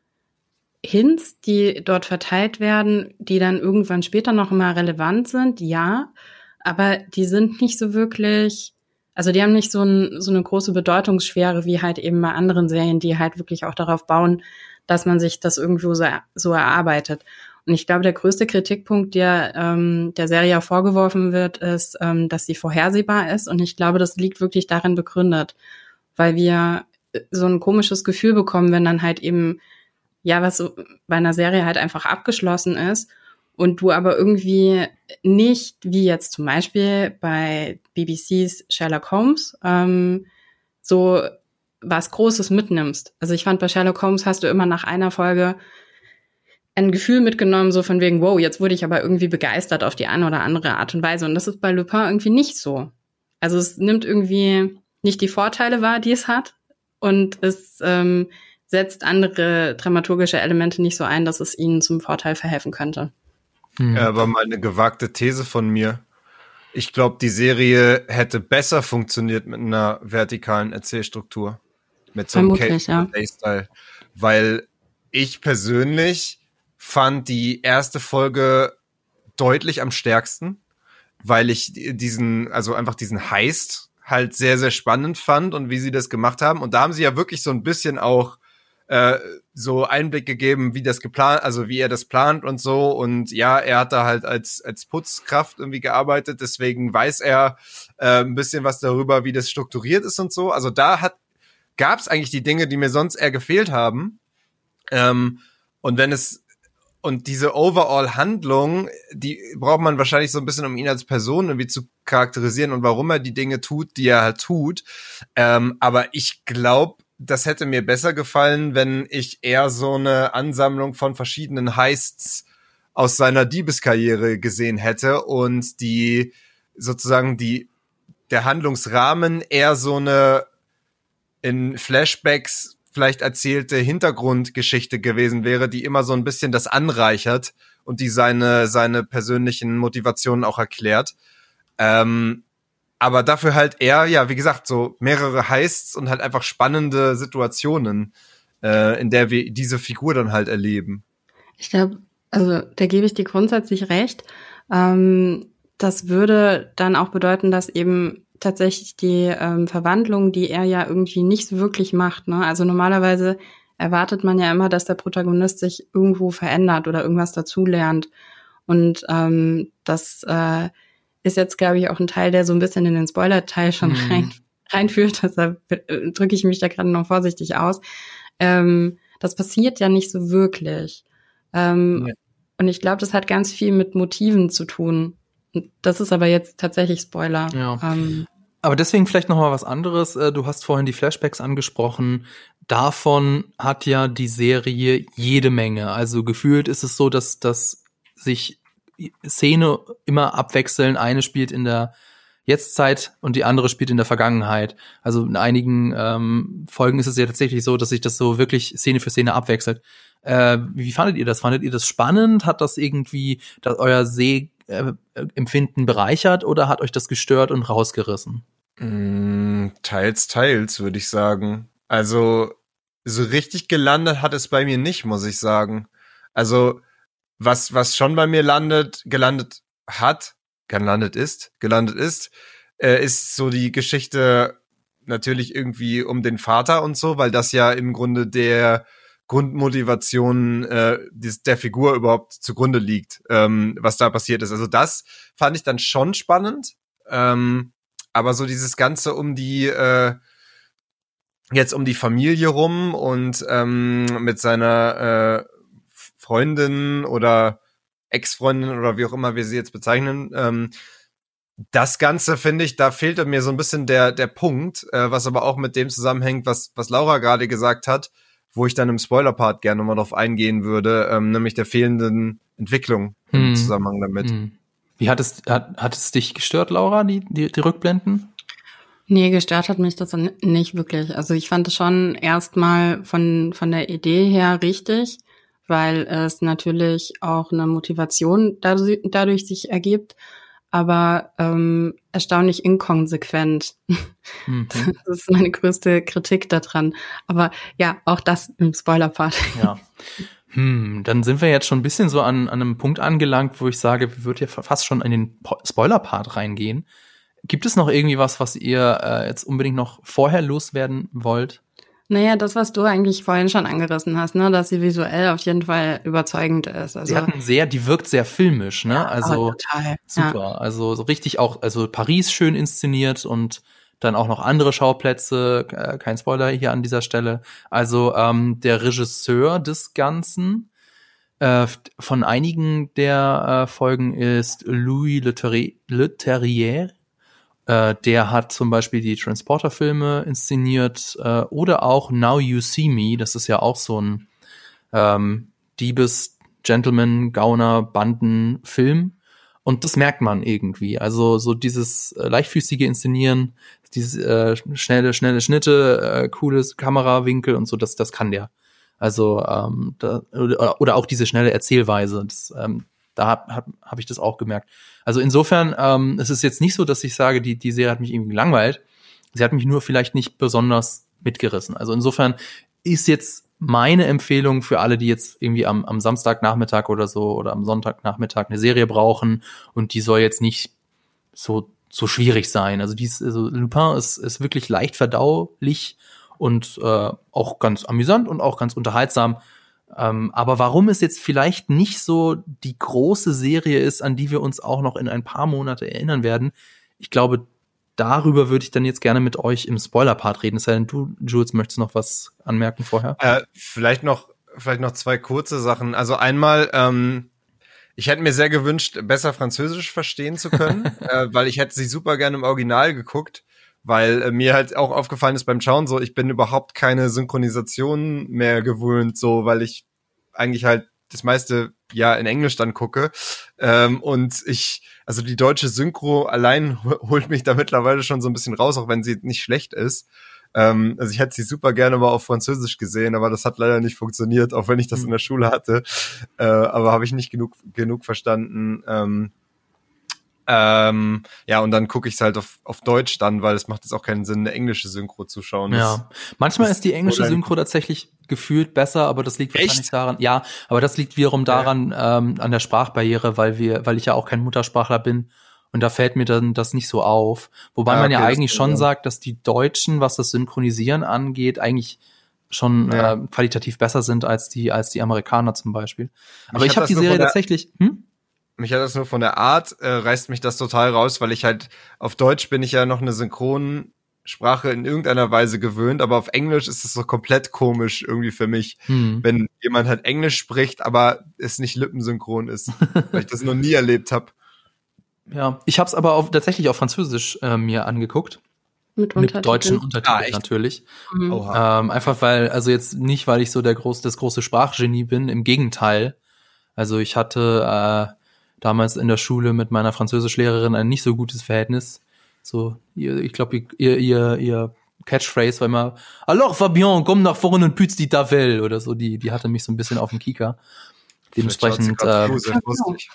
Hints, die dort verteilt werden, die dann irgendwann später noch immer relevant sind, ja, aber die sind nicht so wirklich, also die haben nicht so, ein, so eine große Bedeutungsschwere wie halt eben bei anderen Serien, die halt wirklich auch darauf bauen, dass man sich das irgendwo so, so erarbeitet. Und ich glaube, der größte Kritikpunkt, der ähm, der Serie vorgeworfen wird, ist, ähm, dass sie vorhersehbar ist. Und ich glaube, das liegt wirklich darin begründet, weil wir so ein komisches Gefühl bekommen, wenn dann halt eben ja, was so bei einer Serie halt einfach abgeschlossen ist und du aber irgendwie nicht, wie jetzt zum Beispiel bei BBCs Sherlock Holmes, ähm, so was Großes mitnimmst. Also ich fand, bei Sherlock Holmes hast du immer nach einer Folge ein Gefühl mitgenommen, so von wegen, wow, jetzt wurde ich aber irgendwie begeistert auf die eine oder andere Art und Weise. Und das ist bei Lupin irgendwie nicht so. Also es nimmt irgendwie nicht die Vorteile wahr, die es hat. Und es ähm, setzt andere dramaturgische Elemente nicht so ein, dass es ihnen zum Vorteil verhelfen könnte. Hm. Ja, aber mal eine gewagte These von mir. Ich glaube, die Serie hätte besser funktioniert mit einer vertikalen Erzählstruktur. Mit so einem Play-Style. Weil ich persönlich fand die erste Folge deutlich am stärksten, weil ich diesen, also einfach diesen Heist halt sehr, sehr spannend fand und wie sie das gemacht haben. Und da haben sie ja wirklich so ein bisschen auch äh, so Einblick gegeben, wie das geplant, also wie er das plant und so. Und ja, er hat da halt als, als Putzkraft irgendwie gearbeitet, deswegen weiß er äh, ein bisschen was darüber, wie das strukturiert ist und so. Also da hat gab es eigentlich die Dinge, die mir sonst eher gefehlt haben. Ähm, und wenn es und diese Overall-Handlung, die braucht man wahrscheinlich so ein bisschen, um ihn als Person irgendwie zu charakterisieren und warum er die Dinge tut, die er halt tut. Ähm, aber ich glaube, das hätte mir besser gefallen, wenn ich eher so eine Ansammlung von verschiedenen Heists aus seiner Diebeskarriere gesehen hätte und die sozusagen die der Handlungsrahmen eher so eine in Flashbacks vielleicht erzählte Hintergrundgeschichte gewesen wäre, die immer so ein bisschen das anreichert und die seine seine persönlichen Motivationen auch erklärt. Ähm, aber dafür halt eher, ja, wie gesagt, so mehrere Heists und halt einfach spannende Situationen, äh, in der wir diese Figur dann halt erleben. Ich glaube, also da gebe ich dir grundsätzlich recht. Ähm, das würde dann auch bedeuten, dass eben tatsächlich die ähm, Verwandlung, die er ja irgendwie nicht so wirklich macht. Ne? Also normalerweise erwartet man ja immer, dass der Protagonist sich irgendwo verändert oder irgendwas dazulernt. Und ähm, das äh, ist jetzt, glaube ich, auch ein Teil, der so ein bisschen in den Spoiler-Teil schon mhm. rein, reinführt. Deshalb äh, drücke ich mich da gerade noch vorsichtig aus. Ähm, das passiert ja nicht so wirklich. Ähm, ja. Und ich glaube, das hat ganz viel mit Motiven zu tun. Das ist aber jetzt tatsächlich Spoiler. Ja. Ähm, aber deswegen vielleicht noch mal was anderes. Äh, du hast vorhin die Flashbacks angesprochen. Davon hat ja die Serie jede Menge. Also gefühlt ist es so, dass, dass sich Szene immer abwechseln. Eine spielt in der Jetztzeit und die andere spielt in der Vergangenheit. Also in einigen ähm, Folgen ist es ja tatsächlich so, dass sich das so wirklich Szene für Szene abwechselt. Äh, wie fandet ihr das? Fandet ihr das spannend? Hat das irgendwie das euer Sehempfinden äh, bereichert oder hat euch das gestört und rausgerissen? Mm, teils, teils, würde ich sagen. Also so richtig gelandet hat es bei mir nicht, muss ich sagen. Also was, was schon bei mir landet, gelandet hat, gelandet ist, gelandet ist, äh, ist so die Geschichte natürlich irgendwie um den Vater und so, weil das ja im Grunde der Grundmotivation äh, der Figur überhaupt zugrunde liegt, ähm, was da passiert ist. Also das fand ich dann schon spannend. Ähm, aber so dieses Ganze um die äh, jetzt um die Familie rum und ähm, mit seiner äh, Freundin oder Ex-Freundin oder wie auch immer wir sie jetzt bezeichnen. Ähm, das Ganze finde ich, da fehlte mir so ein bisschen der, der Punkt, äh, was aber auch mit dem zusammenhängt, was, was Laura gerade gesagt hat, wo ich dann im Spoiler-Part gerne nochmal drauf eingehen würde, ähm, nämlich der fehlenden Entwicklung hm. im Zusammenhang damit. Hm. Wie hat es, hat, hat es dich gestört, Laura, die, die, die Rückblenden? Nee, gestört hat mich das nicht wirklich. Also ich fand es schon erstmal von, von der Idee her richtig weil es natürlich auch eine Motivation dadurch, dadurch sich ergibt, aber ähm, erstaunlich inkonsequent. Mhm. Das ist meine größte Kritik daran. Aber ja, auch das im Spoiler-Part. Ja. Hm, dann sind wir jetzt schon ein bisschen so an, an einem Punkt angelangt, wo ich sage, wir würden ja fast schon in den Spoiler-Part reingehen. Gibt es noch irgendwie was, was ihr äh, jetzt unbedingt noch vorher loswerden wollt? Naja, das, was du eigentlich vorhin schon angerissen hast, ne, dass sie visuell auf jeden Fall überzeugend ist. Also, sie hatten sehr, die wirkt sehr filmisch, ne? Also total. super. Ja. Also so richtig auch, also Paris schön inszeniert und dann auch noch andere Schauplätze, äh, kein Spoiler hier an dieser Stelle. Also ähm, der Regisseur des Ganzen äh, von einigen der äh, Folgen ist Louis Leterrier, äh, der hat zum Beispiel die Transporter-Filme inszeniert äh, oder auch Now You See Me. Das ist ja auch so ein ähm, Diebes, Gentleman, Gauner, Banden-Film. Und das merkt man irgendwie. Also so dieses äh, leichtfüßige Inszenieren, dieses äh, schnelle, schnelle Schnitte, äh, cooles Kamerawinkel und so, das, das kann der. Also ähm, da, oder, oder auch diese schnelle Erzählweise. Das, ähm, da habe hab, hab ich das auch gemerkt. Also insofern, ähm, es ist jetzt nicht so, dass ich sage, die, die Serie hat mich irgendwie gelangweilt. Sie hat mich nur vielleicht nicht besonders mitgerissen. Also insofern ist jetzt meine Empfehlung für alle, die jetzt irgendwie am, am Samstagnachmittag oder so oder am Sonntagnachmittag eine Serie brauchen und die soll jetzt nicht so so schwierig sein. Also dies, also Lupin ist, ist wirklich leicht verdaulich und äh, auch ganz amüsant und auch ganz unterhaltsam. Ähm, aber warum es jetzt vielleicht nicht so die große Serie ist, an die wir uns auch noch in ein paar Monate erinnern werden, ich glaube, darüber würde ich dann jetzt gerne mit euch im Spoiler-Part reden. Es sei denn, du, Jules, möchtest noch was anmerken vorher? Äh, vielleicht noch, vielleicht noch zwei kurze Sachen. Also einmal, ähm, ich hätte mir sehr gewünscht, besser Französisch verstehen zu können, äh, weil ich hätte sie super gerne im Original geguckt, weil äh, mir halt auch aufgefallen ist beim Schauen so, ich bin überhaupt keine Synchronisation mehr gewöhnt, so, weil ich eigentlich halt das meiste ja in Englisch dann gucke. Ähm, und ich, also die deutsche Synchro allein holt mich da mittlerweile schon so ein bisschen raus, auch wenn sie nicht schlecht ist. Ähm, also ich hätte sie super gerne mal auf Französisch gesehen, aber das hat leider nicht funktioniert, auch wenn ich das hm. in der Schule hatte. Äh, aber habe ich nicht genug, genug verstanden. Ähm, ähm, ja, und dann gucke ich es halt auf, auf Deutsch dann, weil es macht jetzt auch keinen Sinn, eine englische Synchro zu schauen. Ja, manchmal ist die englische Synchro tatsächlich gefühlt besser, aber das liegt wahrscheinlich daran. Ja, aber das liegt wiederum daran ja. ähm, an der Sprachbarriere, weil wir, weil ich ja auch kein Muttersprachler bin und da fällt mir dann das nicht so auf. Wobei ah, man ja eigentlich schon ja. sagt, dass die Deutschen, was das Synchronisieren angeht, eigentlich schon ja. äh, qualitativ besser sind als die als die Amerikaner zum Beispiel. Aber ich, ich habe die Serie tatsächlich. Hm? Mich hat das nur von der Art, äh, reißt mich das total raus, weil ich halt auf Deutsch bin ich ja noch eine Synchronsprache in irgendeiner Weise gewöhnt, aber auf Englisch ist es so komplett komisch irgendwie für mich, hm. wenn jemand halt Englisch spricht, aber es nicht lippensynchron ist, weil ich das noch nie erlebt habe. Ja, ich habe es aber auf, tatsächlich auf Französisch äh, mir angeguckt. Mit, mit deutschen Untertiteln ah, natürlich. Mhm. Ähm, einfach weil, also jetzt nicht, weil ich so der groß, das große Sprachgenie bin, im Gegenteil. Also ich hatte äh, damals in der Schule mit meiner Französischlehrerin ein nicht so gutes Verhältnis. So, ihr, ich glaube, ihr, ihr, ihr Catchphrase war immer, alors Fabian, komm nach vorne und pütz die Tafel oder so. Die, die hatte mich so ein bisschen auf dem Kieker. Dementsprechend, äh,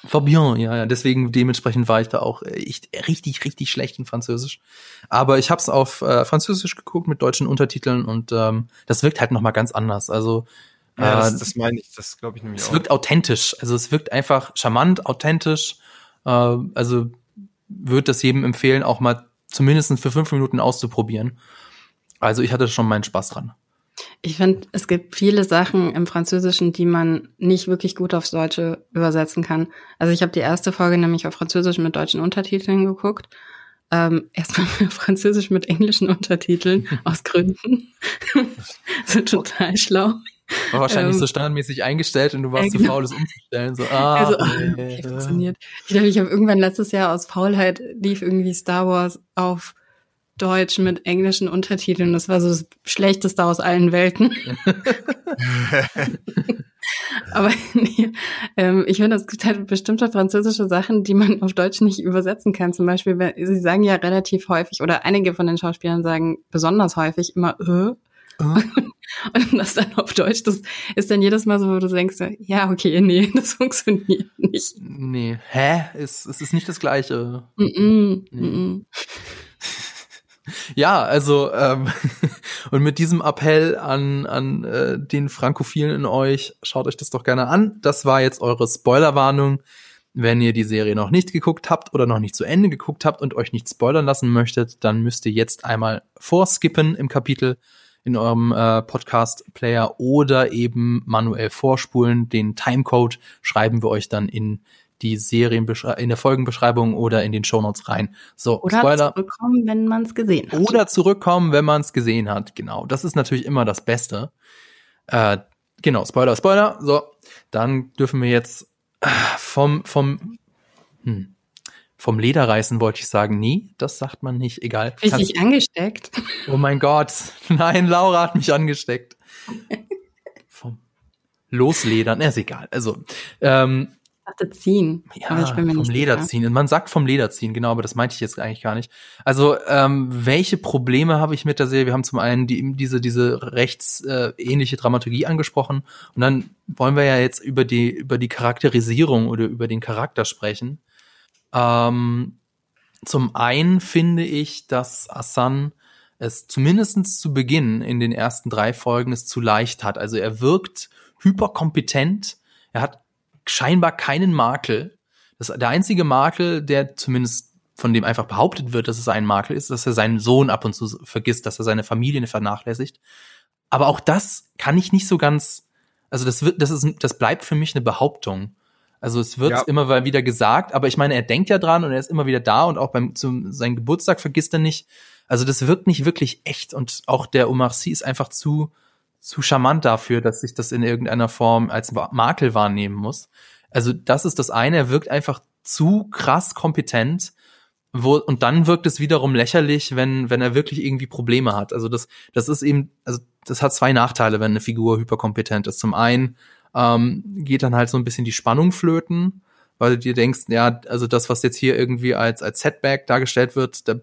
Fabian, ja, ja, deswegen dementsprechend war ich da auch echt richtig, richtig schlecht in Französisch. Aber ich habe es auf äh, Französisch geguckt mit deutschen Untertiteln und ähm, das wirkt halt noch mal ganz anders. Also ja, das, äh, das meine ich, das glaube ich nämlich es auch. Es wirkt authentisch, also es wirkt einfach charmant, authentisch. Äh, also würde das jedem empfehlen, auch mal zumindest für fünf Minuten auszuprobieren. Also ich hatte schon meinen Spaß dran. Ich finde, es gibt viele Sachen im Französischen, die man nicht wirklich gut aufs Deutsche übersetzen kann. Also ich habe die erste Folge nämlich auf Französisch mit deutschen Untertiteln geguckt. Ähm, erstmal Französisch mit englischen Untertiteln aus Gründen. so total schlau. War wahrscheinlich ähm, so standardmäßig eingestellt und du warst genau. zu faul, es umzustellen. So, ah, also, okay, funktioniert. Ich glaube, ich habe irgendwann letztes Jahr aus Faulheit lief irgendwie Star Wars auf Deutsch mit englischen Untertiteln. Das war so das Schlechteste aus allen Welten. Aber nee, ähm, ich finde, es gibt halt bestimmte französische Sachen, die man auf Deutsch nicht übersetzen kann. Zum Beispiel, sie sagen ja relativ häufig, oder einige von den Schauspielern sagen besonders häufig immer, äh, Und das dann auf Deutsch, das ist dann jedes Mal so, wo du denkst, ja, okay, nee, das funktioniert nicht. Nee, hä? Es, es ist nicht das Gleiche. Mm -mm, nee. mm ja, also ähm, und mit diesem Appell an an äh, den Frankophilen in euch, schaut euch das doch gerne an. Das war jetzt eure Spoilerwarnung. Wenn ihr die Serie noch nicht geguckt habt oder noch nicht zu Ende geguckt habt und euch nicht spoilern lassen möchtet, dann müsst ihr jetzt einmal vorskippen im Kapitel in eurem äh, Podcast-Player oder eben manuell vorspulen. Den Timecode schreiben wir euch dann in die Serienbeschreibung, in der Folgenbeschreibung oder in den Shownotes rein. So, oder Spoiler. zurückkommen, wenn man es gesehen hat. Oder zurückkommen, wenn man es gesehen hat. Genau, das ist natürlich immer das Beste. Äh, genau, Spoiler, Spoiler. So, dann dürfen wir jetzt äh, vom vom hm, vom Leder reißen wollte ich sagen, nee, das sagt man nicht, egal. Richtig angesteckt. Oh mein Gott, nein, Laura hat mich angesteckt. vom Losledern, ist egal. Also, ähm, dachte ziehen. Ja, vom Leder ziehen. Man sagt vom Leder ziehen, genau, aber das meinte ich jetzt eigentlich gar nicht. Also, ähm, welche Probleme habe ich mit der Serie? Wir haben zum einen die, diese, diese rechtsähnliche äh, Dramaturgie angesprochen und dann wollen wir ja jetzt über die, über die Charakterisierung oder über den Charakter sprechen. Ähm, zum einen finde ich, dass Asan es zumindestens zu Beginn in den ersten drei Folgen es zu leicht hat. Also er wirkt hyperkompetent, er hat scheinbar keinen Makel. Das, der einzige Makel, der zumindest von dem einfach behauptet wird, dass es ein Makel ist, dass er seinen Sohn ab und zu vergisst, dass er seine Familie vernachlässigt. Aber auch das kann ich nicht so ganz, also das wird, das ist, das bleibt für mich eine Behauptung. Also es wird ja. immer wieder gesagt, aber ich meine, er denkt ja dran und er ist immer wieder da und auch beim zum seinen Geburtstag vergisst er nicht. Also das wirkt nicht wirklich echt und auch der Omar Sy ist einfach zu zu charmant dafür, dass ich das in irgendeiner Form als Makel wahrnehmen muss. Also das ist das eine, er wirkt einfach zu krass kompetent, wo, und dann wirkt es wiederum lächerlich, wenn, wenn er wirklich irgendwie Probleme hat. Also das, das ist eben, also das hat zwei Nachteile, wenn eine Figur hyperkompetent ist. Zum einen ähm, geht dann halt so ein bisschen die Spannung flöten, weil du dir denkst, ja, also das, was jetzt hier irgendwie als, als Setback dargestellt wird, da,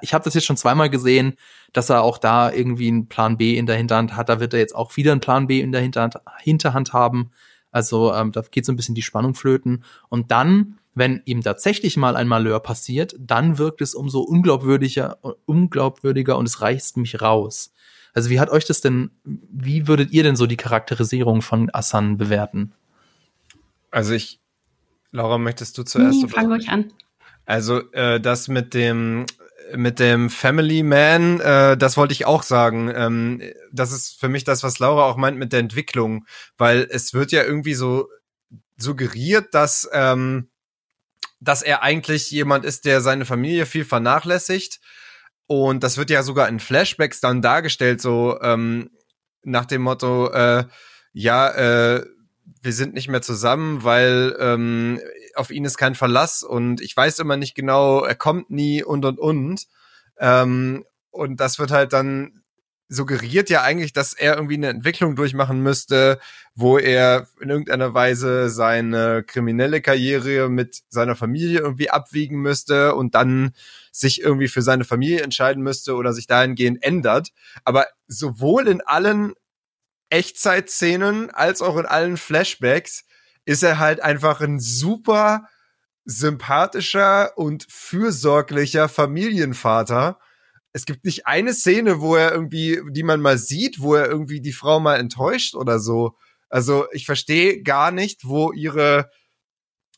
ich habe das jetzt schon zweimal gesehen, dass er auch da irgendwie einen Plan B in der Hinterhand hat. Da wird er jetzt auch wieder einen Plan B in der Hinterhand, Hinterhand haben. Also ähm, da geht so ein bisschen die Spannung flöten. Und dann, wenn ihm tatsächlich mal ein Malheur passiert, dann wirkt es umso unglaubwürdiger, unglaubwürdiger und es reißt mich raus. Also wie hat euch das denn, wie würdet ihr denn so die Charakterisierung von Asan bewerten? Also ich Laura, möchtest du zuerst? Nee, fang ruhig an. Also äh, das mit dem mit dem Family Man, äh, das wollte ich auch sagen. Ähm, das ist für mich das, was Laura auch meint mit der Entwicklung, weil es wird ja irgendwie so suggeriert, dass ähm, dass er eigentlich jemand ist, der seine Familie viel vernachlässigt. Und das wird ja sogar in Flashbacks dann dargestellt, so ähm, nach dem Motto, äh, ja, äh, wir sind nicht mehr zusammen, weil ähm, auf ihn ist kein Verlass und ich weiß immer nicht genau, er kommt nie und und und. Ähm, und das wird halt dann suggeriert ja eigentlich, dass er irgendwie eine Entwicklung durchmachen müsste, wo er in irgendeiner Weise seine kriminelle Karriere mit seiner Familie irgendwie abwiegen müsste und dann sich irgendwie für seine Familie entscheiden müsste oder sich dahingehend ändert. Aber sowohl in allen Echtzeitszenen als auch in allen Flashbacks ist er halt einfach ein super sympathischer und fürsorglicher Familienvater. Es gibt nicht eine Szene, wo er irgendwie, die man mal sieht, wo er irgendwie die Frau mal enttäuscht oder so. Also ich verstehe gar nicht, wo ihre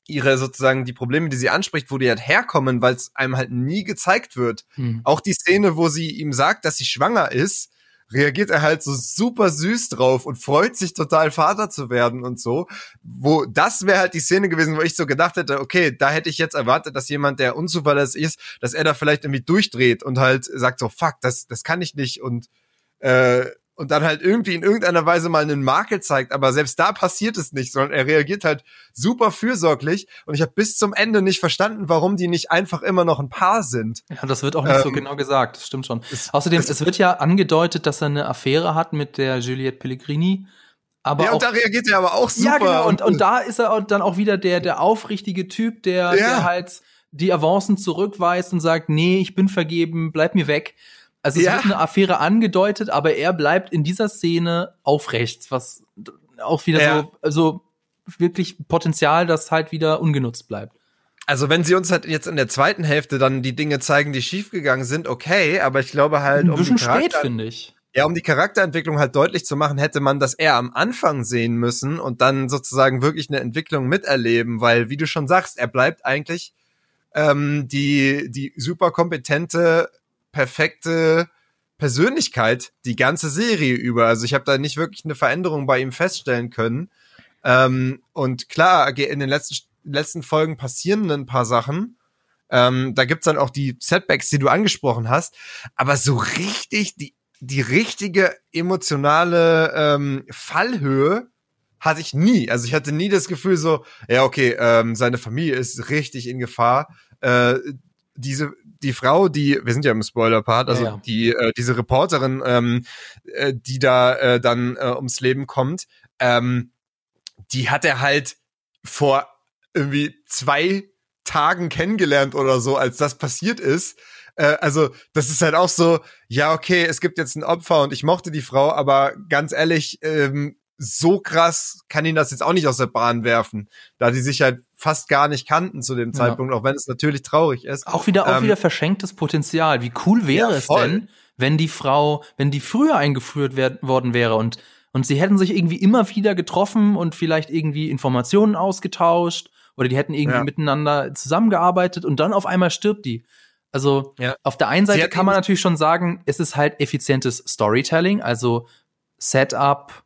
ihre sozusagen die Probleme, die sie anspricht, wo die halt herkommen, weil es einem halt nie gezeigt wird. Hm. Auch die Szene, wo sie ihm sagt, dass sie schwanger ist, reagiert er halt so super süß drauf und freut sich total Vater zu werden und so. Wo das wäre halt die Szene gewesen, wo ich so gedacht hätte, okay, da hätte ich jetzt erwartet, dass jemand, der unzuverlässig ist, dass er da vielleicht irgendwie durchdreht und halt sagt so, fuck, das, das kann ich nicht und äh, und dann halt irgendwie in irgendeiner Weise mal einen Makel zeigt, aber selbst da passiert es nicht, sondern er reagiert halt super fürsorglich und ich habe bis zum Ende nicht verstanden, warum die nicht einfach immer noch ein Paar sind. Ja, das wird auch nicht ähm, so genau gesagt, das stimmt schon. Es, Außerdem, es, es wird ja angedeutet, dass er eine Affäre hat mit der Juliette Pellegrini. Aber ja, auch, und da reagiert er aber auch super. Ja, genau, und, und da ist er dann auch wieder der, der aufrichtige Typ, der, ja. der halt die Avancen zurückweist und sagt, nee, ich bin vergeben, bleib mir weg. Also es ja. wird eine Affäre angedeutet, aber er bleibt in dieser Szene aufrecht, was auch wieder ja. so, also wirklich Potenzial, das halt wieder ungenutzt bleibt. Also wenn sie uns halt jetzt in der zweiten Hälfte dann die Dinge zeigen, die schiefgegangen sind, okay, aber ich glaube halt ein bisschen um spät finde ich. Ja, um die Charakterentwicklung halt deutlich zu machen, hätte man das eher am Anfang sehen müssen und dann sozusagen wirklich eine Entwicklung miterleben, weil wie du schon sagst, er bleibt eigentlich ähm, die die super kompetente perfekte Persönlichkeit die ganze Serie über. Also ich habe da nicht wirklich eine Veränderung bei ihm feststellen können. Ähm, und klar, in den letzten, letzten Folgen passieren ein paar Sachen. Ähm, da gibt's dann auch die Setbacks, die du angesprochen hast. Aber so richtig, die, die richtige emotionale ähm, Fallhöhe hatte ich nie. Also ich hatte nie das Gefühl so, ja, okay, ähm, seine Familie ist richtig in Gefahr. Äh, diese die Frau, die wir sind ja im Spoiler-Part, also ja, ja. die äh, diese Reporterin, ähm, äh, die da äh, dann äh, ums Leben kommt, ähm, die hat er halt vor irgendwie zwei Tagen kennengelernt oder so, als das passiert ist. Äh, also, das ist halt auch so, ja, okay, es gibt jetzt ein Opfer und ich mochte die Frau, aber ganz ehrlich, ähm, so krass kann ihn das jetzt auch nicht aus der Bahn werfen, da die sich halt fast gar nicht kannten zu dem Zeitpunkt, ja. auch wenn es natürlich traurig ist. Auch wieder, auch ähm, wieder verschenktes Potenzial. Wie cool wäre ja, es denn, wenn die Frau, wenn die früher eingeführt werden, worden wäre und und sie hätten sich irgendwie immer wieder getroffen und vielleicht irgendwie Informationen ausgetauscht oder die hätten irgendwie ja. miteinander zusammengearbeitet und dann auf einmal stirbt die. Also auf der einen Seite kann man natürlich schon sagen, es ist halt effizientes Storytelling, also Setup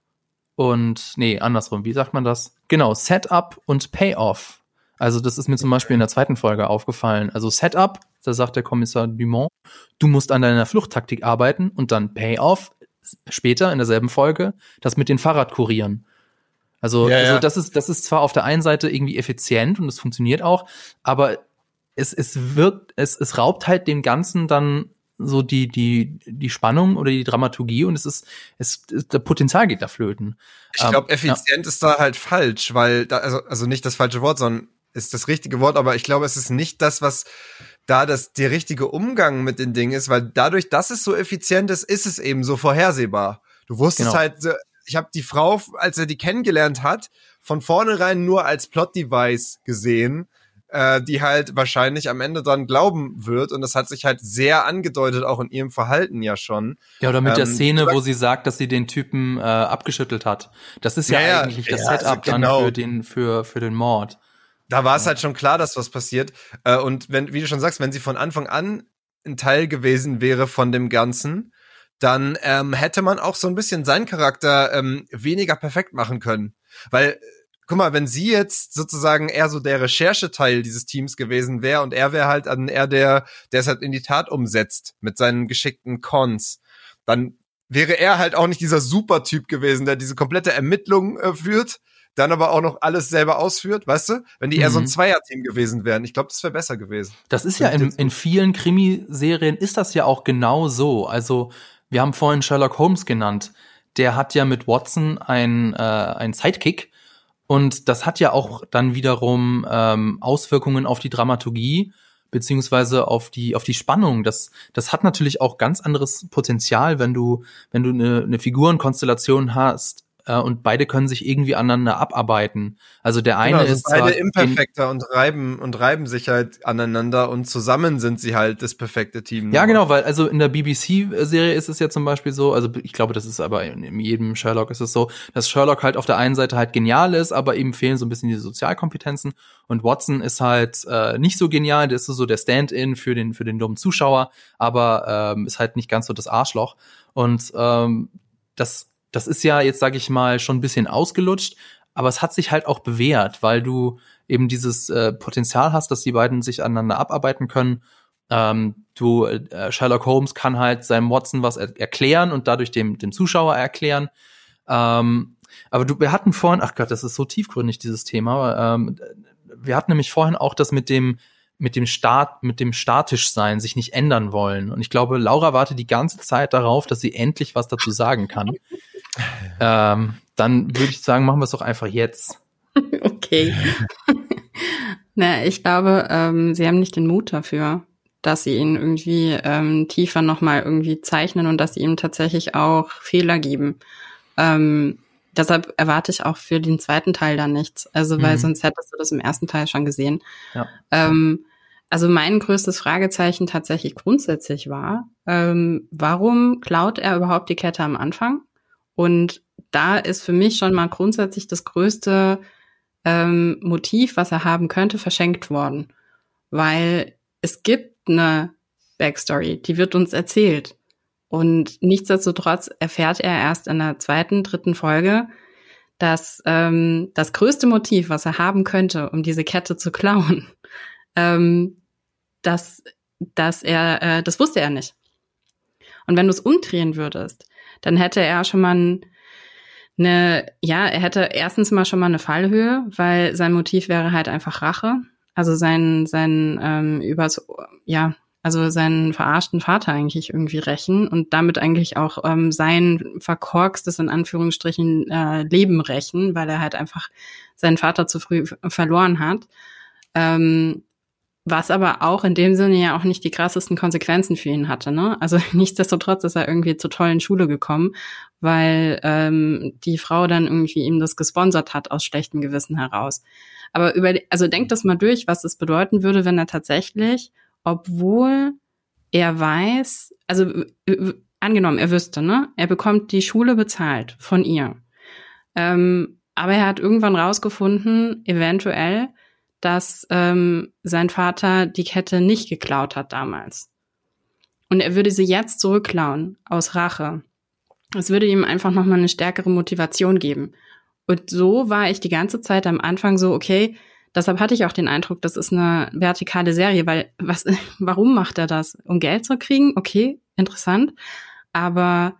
und nee, andersrum, wie sagt man das? Genau, Setup und Payoff. Also das ist mir zum Beispiel in der zweiten Folge aufgefallen. Also Setup, da sagt der Kommissar Dumont, du musst an deiner Fluchttaktik arbeiten und dann Payoff, später in derselben Folge, das mit den Fahrradkurieren. Also, ja, also das ist, das ist zwar auf der einen Seite irgendwie effizient und es funktioniert auch, aber es, es wirkt, es, es raubt halt dem Ganzen dann so die, die, die Spannung oder die Dramaturgie und es ist, es, der Potenzial geht da flöten. Ich glaube, ähm, effizient ja. ist da halt falsch, weil da, also, also nicht das falsche Wort, sondern ist das richtige Wort, aber ich glaube, es ist nicht das, was da das der richtige Umgang mit den Dingen ist, weil dadurch, dass es so effizient ist, ist es eben so vorhersehbar. Du wusstest genau. halt, ich habe die Frau, als er die kennengelernt hat, von vornherein nur als Plot-Device gesehen, äh, die halt wahrscheinlich am Ende dann glauben wird. Und das hat sich halt sehr angedeutet, auch in ihrem Verhalten ja schon. Ja, oder mit ähm, der Szene, wo sie sagt, dass sie den Typen äh, abgeschüttelt hat. Das ist ja, ja eigentlich das ja, Setup also genau. dann für den, für, für den Mord. Da war es ja. halt schon klar, dass was passiert. Äh, und wenn, wie du schon sagst, wenn sie von Anfang an ein Teil gewesen wäre von dem Ganzen, dann ähm, hätte man auch so ein bisschen seinen Charakter ähm, weniger perfekt machen können. Weil, guck mal, wenn sie jetzt sozusagen eher so der Rechercheteil dieses Teams gewesen wäre und er wäre halt an er der, der es halt in die Tat umsetzt mit seinen geschickten Cons, dann wäre er halt auch nicht dieser Supertyp gewesen, der diese komplette Ermittlung äh, führt, dann aber auch noch alles selber ausführt, weißt du? Wenn die eher so ein mhm. Zweierteam gewesen wären. Ich glaube, das wäre besser gewesen. Das ist ja in, in vielen Krimiserien ist das ja auch genau so. Also, wir haben vorhin Sherlock Holmes genannt. Der hat ja mit Watson ein, äh, ein Sidekick. Und das hat ja auch dann wiederum ähm, Auswirkungen auf die Dramaturgie beziehungsweise auf die auf die Spannung. Das das hat natürlich auch ganz anderes Potenzial, wenn du wenn du eine, eine Figurenkonstellation hast, äh, und beide können sich irgendwie aneinander abarbeiten. Also der eine genau, ist beide imperfekter und reiben und reiben sich halt aneinander und zusammen sind sie halt das perfekte Team. Ja, genau, weil also in der BBC-Serie ist es ja zum Beispiel so, also ich glaube, das ist aber in, in jedem Sherlock ist es so, dass Sherlock halt auf der einen Seite halt genial ist, aber eben fehlen so ein bisschen die Sozialkompetenzen und Watson ist halt äh, nicht so genial, der ist so der Stand-in für den für den dummen Zuschauer, aber ähm, ist halt nicht ganz so das Arschloch und ähm, das das ist ja jetzt, sage ich mal, schon ein bisschen ausgelutscht, aber es hat sich halt auch bewährt, weil du eben dieses äh, Potenzial hast, dass die beiden sich aneinander abarbeiten können. Ähm, du, äh, Sherlock Holmes kann halt seinem Watson was er erklären und dadurch dem, dem Zuschauer erklären. Ähm, aber du, wir hatten vorhin, ach Gott, das ist so tiefgründig, dieses Thema. Ähm, wir hatten nämlich vorhin auch das mit dem, mit dem Start, mit dem statisch sein, sich nicht ändern wollen. Und ich glaube, Laura wartet die ganze Zeit darauf, dass sie endlich was dazu sagen kann. Ähm, dann würde ich sagen, machen wir es doch einfach jetzt. Okay. Na, ich glaube, ähm, sie haben nicht den Mut dafür, dass sie ihn irgendwie ähm, tiefer nochmal irgendwie zeichnen und dass sie ihm tatsächlich auch Fehler geben. Ähm, deshalb erwarte ich auch für den zweiten Teil dann nichts. Also, weil mhm. sonst hättest du das im ersten Teil schon gesehen. Ja. Ähm, also mein größtes Fragezeichen tatsächlich grundsätzlich war, ähm, warum klaut er überhaupt die Kette am Anfang? Und da ist für mich schon mal grundsätzlich das größte ähm, Motiv, was er haben könnte, verschenkt worden. Weil es gibt eine Backstory, die wird uns erzählt. Und nichtsdestotrotz erfährt er erst in der zweiten, dritten Folge, dass ähm, das größte Motiv, was er haben könnte, um diese Kette zu klauen, ähm, dass, dass er, äh, das wusste er nicht. Und wenn du es umdrehen würdest, dann hätte er schon mal eine, ja, er hätte erstens mal schon mal eine Fallhöhe, weil sein Motiv wäre halt einfach Rache. Also sein, sein ähm, übers, ja, also seinen verarschten Vater eigentlich irgendwie rächen und damit eigentlich auch ähm, sein verkorkstes, in Anführungsstrichen, äh, Leben rächen, weil er halt einfach seinen Vater zu früh verloren hat. Ähm, was aber auch in dem Sinne ja auch nicht die krassesten Konsequenzen für ihn hatte. Ne? Also nichtsdestotrotz ist er irgendwie zur tollen Schule gekommen, weil ähm, die Frau dann irgendwie ihm das gesponsert hat aus schlechtem Gewissen heraus. Aber über, also denkt das mal durch, was es bedeuten würde, wenn er tatsächlich, obwohl er weiß, also angenommen, er wüsste, ne, er bekommt die Schule bezahlt von ihr. Ähm, aber er hat irgendwann rausgefunden, eventuell, dass ähm, sein Vater die Kette nicht geklaut hat damals. Und er würde sie jetzt zurückklauen aus Rache. Es würde ihm einfach nochmal eine stärkere Motivation geben. Und so war ich die ganze Zeit am Anfang so, okay, deshalb hatte ich auch den Eindruck, das ist eine vertikale Serie, weil was, warum macht er das? Um Geld zu kriegen? Okay, interessant. Aber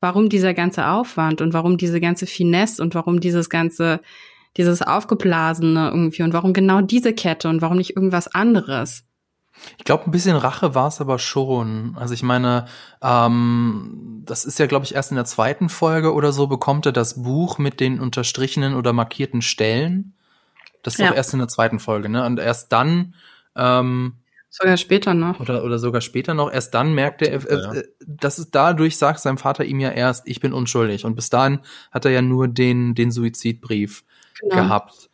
warum dieser ganze Aufwand und warum diese ganze Finesse und warum dieses ganze, dieses Aufgeblasene irgendwie und warum genau diese Kette und warum nicht irgendwas anderes? Ich glaube, ein bisschen Rache war es aber schon. Also ich meine, ähm, das ist ja, glaube ich, erst in der zweiten Folge oder so bekommt er das Buch mit den unterstrichenen oder markierten Stellen. Das ist ja. doch erst in der zweiten Folge, ne? Und erst dann ähm, Sogar später noch. Oder, oder sogar später noch. Erst dann merkt er, äh, äh, dass es dadurch sagt sein Vater ihm ja erst, ich bin unschuldig. Und bis dahin hat er ja nur den, den Suizidbrief genau. gehabt.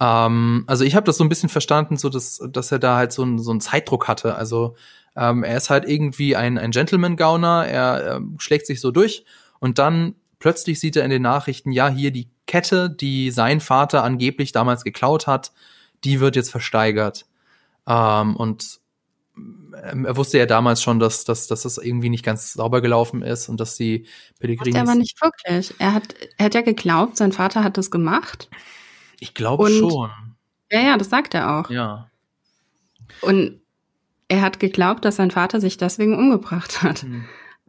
Ähm, also ich habe das so ein bisschen verstanden, so dass, dass er da halt so, ein, so einen Zeitdruck hatte. Also ähm, er ist halt irgendwie ein, ein Gentleman-Gauner, er ähm, schlägt sich so durch und dann plötzlich sieht er in den Nachrichten, ja, hier die Kette, die sein Vater angeblich damals geklaut hat, die wird jetzt versteigert. Ähm, und er wusste ja damals schon, dass, dass, dass das irgendwie nicht ganz sauber gelaufen ist und dass die er aber nicht wirklich. Er hat, er hat ja geglaubt, sein Vater hat das gemacht. Ich glaube schon. Ja, ja, das sagt er auch. Ja. Und er hat geglaubt, dass sein Vater sich deswegen umgebracht hat. Mhm.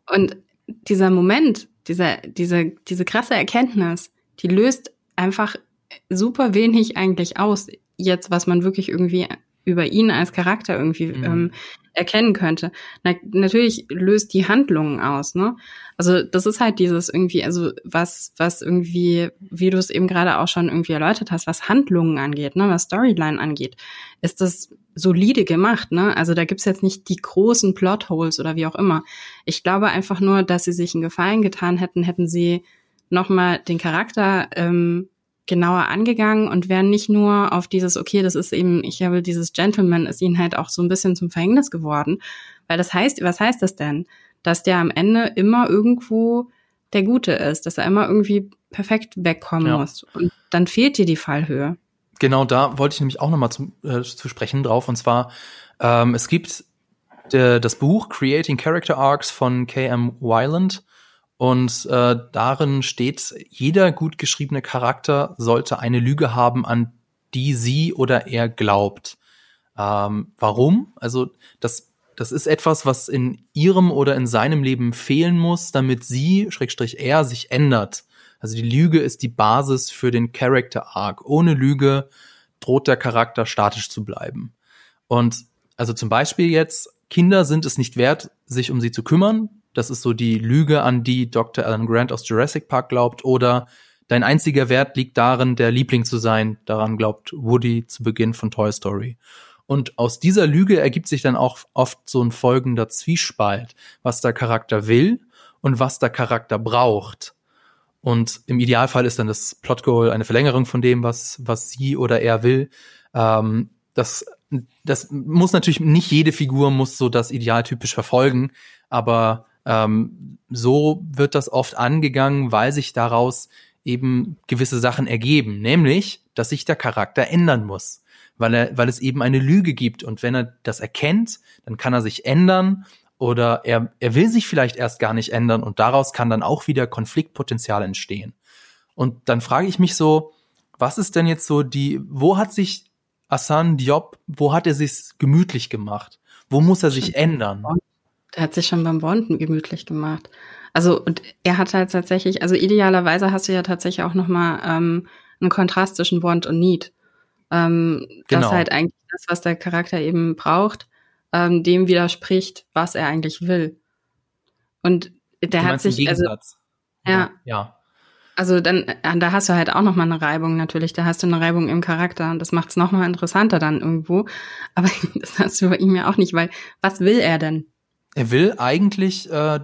Und dieser Moment, dieser, diese, diese krasse Erkenntnis, die löst einfach super wenig eigentlich aus, jetzt, was man wirklich irgendwie über ihn als Charakter irgendwie mhm. ähm, erkennen könnte. Na, natürlich löst die Handlungen aus, ne? Also das ist halt dieses irgendwie, also was, was irgendwie, wie du es eben gerade auch schon irgendwie erläutert hast, was Handlungen angeht, ne, was Storyline angeht, ist das solide gemacht, ne? Also da gibt's jetzt nicht die großen Plotholes oder wie auch immer. Ich glaube einfach nur, dass sie sich einen Gefallen getan hätten, hätten sie nochmal den Charakter ähm, genauer angegangen und wären nicht nur auf dieses, okay, das ist eben, ich habe dieses Gentleman, ist ihnen halt auch so ein bisschen zum Verhängnis geworden. Weil das heißt, was heißt das denn? Dass der am Ende immer irgendwo der Gute ist, dass er immer irgendwie perfekt wegkommen ja. muss. Und dann fehlt dir die Fallhöhe. Genau, da wollte ich nämlich auch nochmal zu, äh, zu sprechen drauf. Und zwar, ähm, es gibt der, das Buch Creating Character Arcs von K.M. Wyland. Und äh, darin steht, jeder gut geschriebene Charakter sollte eine Lüge haben, an die sie oder er glaubt. Ähm, warum? Also das, das ist etwas, was in ihrem oder in seinem Leben fehlen muss, damit sie, Schrägstrich er, sich ändert. Also die Lüge ist die Basis für den Character Arc. Ohne Lüge droht der Charakter statisch zu bleiben. Und also zum Beispiel jetzt, Kinder sind es nicht wert, sich um sie zu kümmern, das ist so die Lüge, an die Dr. Alan Grant aus Jurassic Park glaubt. Oder dein einziger Wert liegt darin, der Liebling zu sein. Daran glaubt Woody zu Beginn von Toy Story. Und aus dieser Lüge ergibt sich dann auch oft so ein folgender Zwiespalt, was der Charakter will und was der Charakter braucht. Und im Idealfall ist dann das Plot Goal eine Verlängerung von dem, was, was sie oder er will. Ähm, das, das muss natürlich nicht jede Figur muss so das idealtypisch verfolgen, aber ähm, so wird das oft angegangen, weil sich daraus eben gewisse Sachen ergeben, nämlich, dass sich der Charakter ändern muss, weil er, weil es eben eine Lüge gibt und wenn er das erkennt, dann kann er sich ändern oder er, er will sich vielleicht erst gar nicht ändern und daraus kann dann auch wieder Konfliktpotenzial entstehen. Und dann frage ich mich so, was ist denn jetzt so die, wo hat sich Hassan Diop, wo hat er sich gemütlich gemacht? Wo muss er sich ändern? Der hat sich schon beim Bonden gemütlich gemacht. Also und er hat halt tatsächlich, also idealerweise hast du ja tatsächlich auch noch mal ähm, einen Kontrast zwischen Bond und Need. Ähm, genau. Das halt eigentlich das, was der Charakter eben braucht. ähm, dem widerspricht, was er eigentlich will. Und der hat sich, also, ja, ja. Also dann, äh, da hast du halt auch noch mal eine Reibung natürlich. Da hast du eine Reibung im Charakter und das macht es noch mal interessanter dann irgendwo. Aber das hast du bei ihm ja auch nicht, weil was will er denn? Er will eigentlich äh,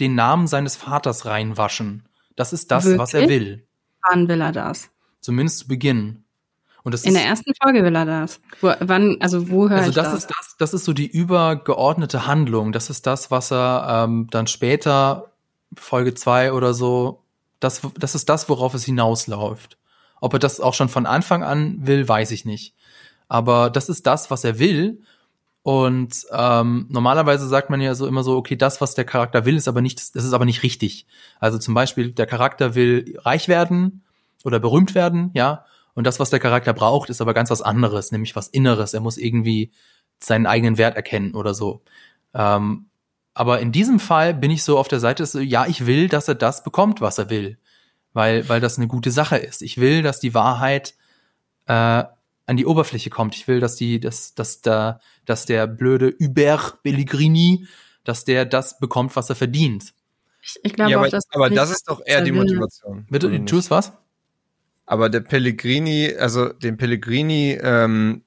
den Namen seines Vaters reinwaschen. Das ist das, Wirklich? was er will. Wann will er das? Zumindest zu Beginn. Und das in ist, der ersten Folge will er das. Wo, wann, also wo höre also das? Also das ist das, das ist so die übergeordnete Handlung. Das ist das, was er ähm, dann später Folge zwei oder so, das, das ist das, worauf es hinausläuft. Ob er das auch schon von Anfang an will, weiß ich nicht. Aber das ist das, was er will. Und ähm, normalerweise sagt man ja so immer so, okay, das, was der Charakter will, ist aber nicht, das ist aber nicht richtig. Also zum Beispiel, der Charakter will reich werden oder berühmt werden, ja. Und das, was der Charakter braucht, ist aber ganz was anderes, nämlich was Inneres. Er muss irgendwie seinen eigenen Wert erkennen oder so. Ähm, aber in diesem Fall bin ich so auf der Seite, so, ja, ich will, dass er das bekommt, was er will. Weil, weil das eine gute Sache ist. Ich will, dass die Wahrheit äh, an die Oberfläche kommt. Ich will, dass die, dass, dass da, dass der blöde Hubert Pellegrini, dass der das bekommt, was er verdient. Ich, ich glaube ja, aber, auch, dass aber das ist doch eher die Motivation. Bitte, tust was? Aber der Pellegrini, also den Pellegrini ähm,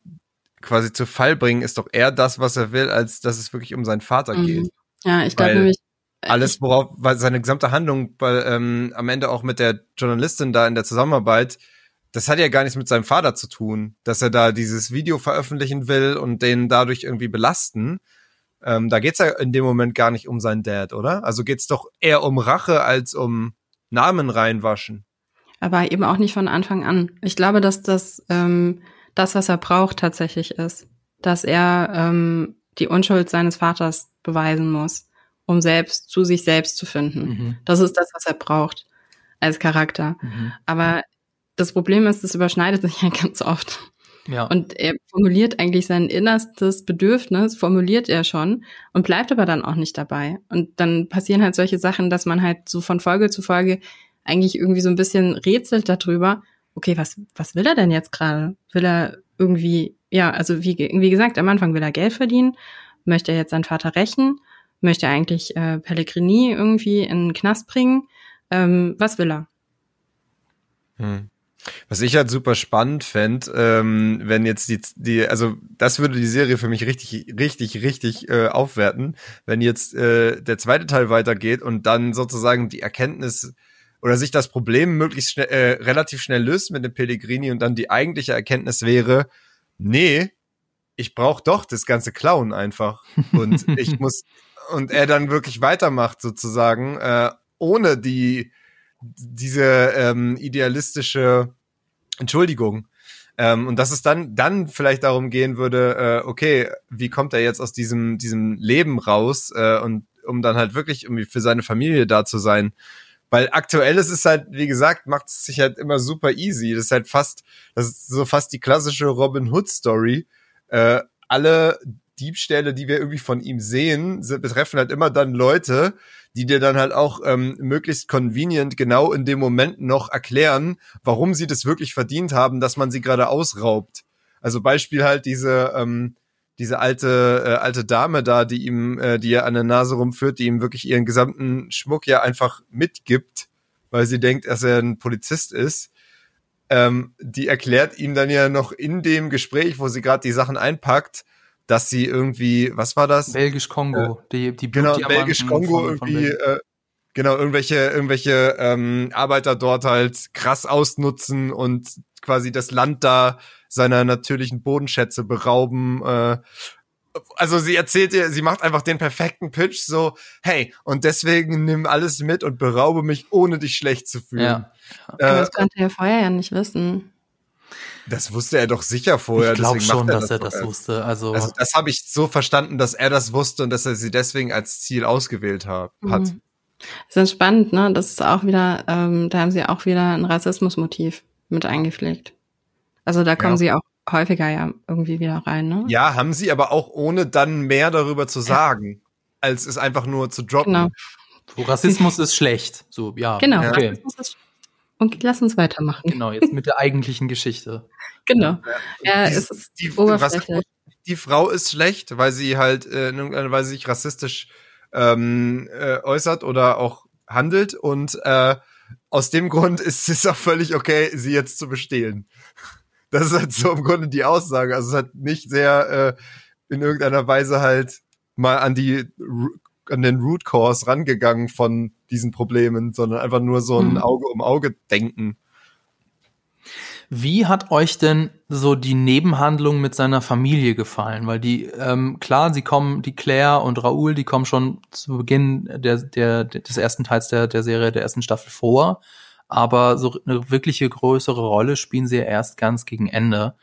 quasi zu Fall bringen, ist doch eher das, was er will, als dass es wirklich um seinen Vater mhm. geht. Ja, ich glaube nämlich. Äh, alles, worauf, weil seine gesamte Handlung weil, ähm, am Ende auch mit der Journalistin da in der Zusammenarbeit, das hat ja gar nichts mit seinem Vater zu tun, dass er da dieses Video veröffentlichen will und den dadurch irgendwie belasten. Ähm, da geht's ja in dem Moment gar nicht um seinen Dad, oder? Also geht's doch eher um Rache als um Namen reinwaschen. Aber eben auch nicht von Anfang an. Ich glaube, dass das ähm, das, was er braucht, tatsächlich ist. Dass er ähm, die Unschuld seines Vaters beweisen muss, um selbst zu sich selbst zu finden. Mhm. Das ist das, was er braucht als Charakter. Mhm. Aber das Problem ist, es überschneidet sich ja ganz oft. Ja. Und er formuliert eigentlich sein innerstes Bedürfnis, formuliert er schon und bleibt aber dann auch nicht dabei. Und dann passieren halt solche Sachen, dass man halt so von Folge zu Folge eigentlich irgendwie so ein bisschen rätselt darüber, okay, was, was will er denn jetzt gerade? Will er irgendwie, ja, also wie, wie gesagt, am Anfang will er Geld verdienen Möchte er jetzt seinen Vater rächen? Möchte er eigentlich äh, Pellegrini irgendwie in den Knast bringen? Ähm, was will er? Hm. Was ich halt super spannend fände, ähm, wenn jetzt die, die, also das würde die Serie für mich richtig, richtig, richtig äh, aufwerten, wenn jetzt äh, der zweite Teil weitergeht und dann sozusagen die Erkenntnis oder sich das Problem möglichst schnell, äh, relativ schnell löst mit dem Pellegrini und dann die eigentliche Erkenntnis wäre, nee, ich brauche doch das ganze Klauen einfach. Und ich muss, und er dann wirklich weitermacht sozusagen, äh, ohne die, diese ähm, idealistische Entschuldigung. Ähm, und dass es dann, dann vielleicht darum gehen würde, äh, okay, wie kommt er jetzt aus diesem, diesem Leben raus äh, und um dann halt wirklich irgendwie für seine Familie da zu sein. Weil aktuell ist es halt, wie gesagt, macht es sich halt immer super easy. Das ist halt fast, das ist so fast die klassische Robin Hood Story äh, alle Diebstähle, die wir irgendwie von ihm sehen, betreffen halt immer dann Leute, die dir dann halt auch ähm, möglichst convenient genau in dem Moment noch erklären, warum sie das wirklich verdient haben, dass man sie gerade ausraubt. Also Beispiel halt diese ähm, diese alte äh, alte Dame da, die ihm äh, die er an der Nase rumführt, die ihm wirklich ihren gesamten Schmuck ja einfach mitgibt, weil sie denkt, dass er ein Polizist ist ähm, die erklärt ihm dann ja noch in dem Gespräch, wo sie gerade die Sachen einpackt, dass sie irgendwie, was war das? Belgisch-Kongo, äh, die, die Genau, Belgisch-Kongo irgendwie, äh, genau, irgendwelche, irgendwelche ähm, Arbeiter dort halt krass ausnutzen und quasi das Land da seiner natürlichen Bodenschätze berauben, äh, also sie erzählt dir, sie macht einfach den perfekten Pitch, so, hey, und deswegen nimm alles mit und beraube mich, ohne dich schlecht zu fühlen. Ja. Äh, das konnte er vorher ja nicht wissen. Das wusste er doch sicher vorher. Ich glaube schon, er dass er das wusste. Also, also das habe ich so verstanden, dass er das wusste und dass er sie deswegen als Ziel ausgewählt hat. Mhm. Das ist spannend, ne? Das ist auch wieder, ähm, da haben sie auch wieder ein Rassismusmotiv mit eingepflegt. Also da kommen ja. sie auch häufiger ja irgendwie wieder rein, ne? Ja, haben sie, aber auch ohne dann mehr darüber zu sagen, ja. als es einfach nur zu droppen. Genau. So, Rassismus ist schlecht. So, ja. Genau. Okay. Und lass uns weitermachen. Genau, jetzt mit der eigentlichen Geschichte. Genau. Ja, ja es ist die, oberflächlich. Was, die Frau ist schlecht, weil sie halt äh, in irgendeiner Weise sich rassistisch ähm, äh, äußert oder auch handelt und äh, aus dem Grund ist es auch völlig okay, sie jetzt zu bestehlen. Das ist halt so im Grunde die Aussage. Also es hat nicht sehr äh, in irgendeiner Weise halt mal an die an den Root Cause rangegangen von diesen Problemen, sondern einfach nur so ein mhm. Auge um Auge denken. Wie hat euch denn so die Nebenhandlung mit seiner Familie gefallen? Weil die, ähm, klar, sie kommen, die Claire und Raoul, die kommen schon zu Beginn der, der, des ersten Teils der, der Serie, der ersten Staffel vor. Aber so eine wirkliche größere Rolle spielen sie ja erst ganz gegen Ende.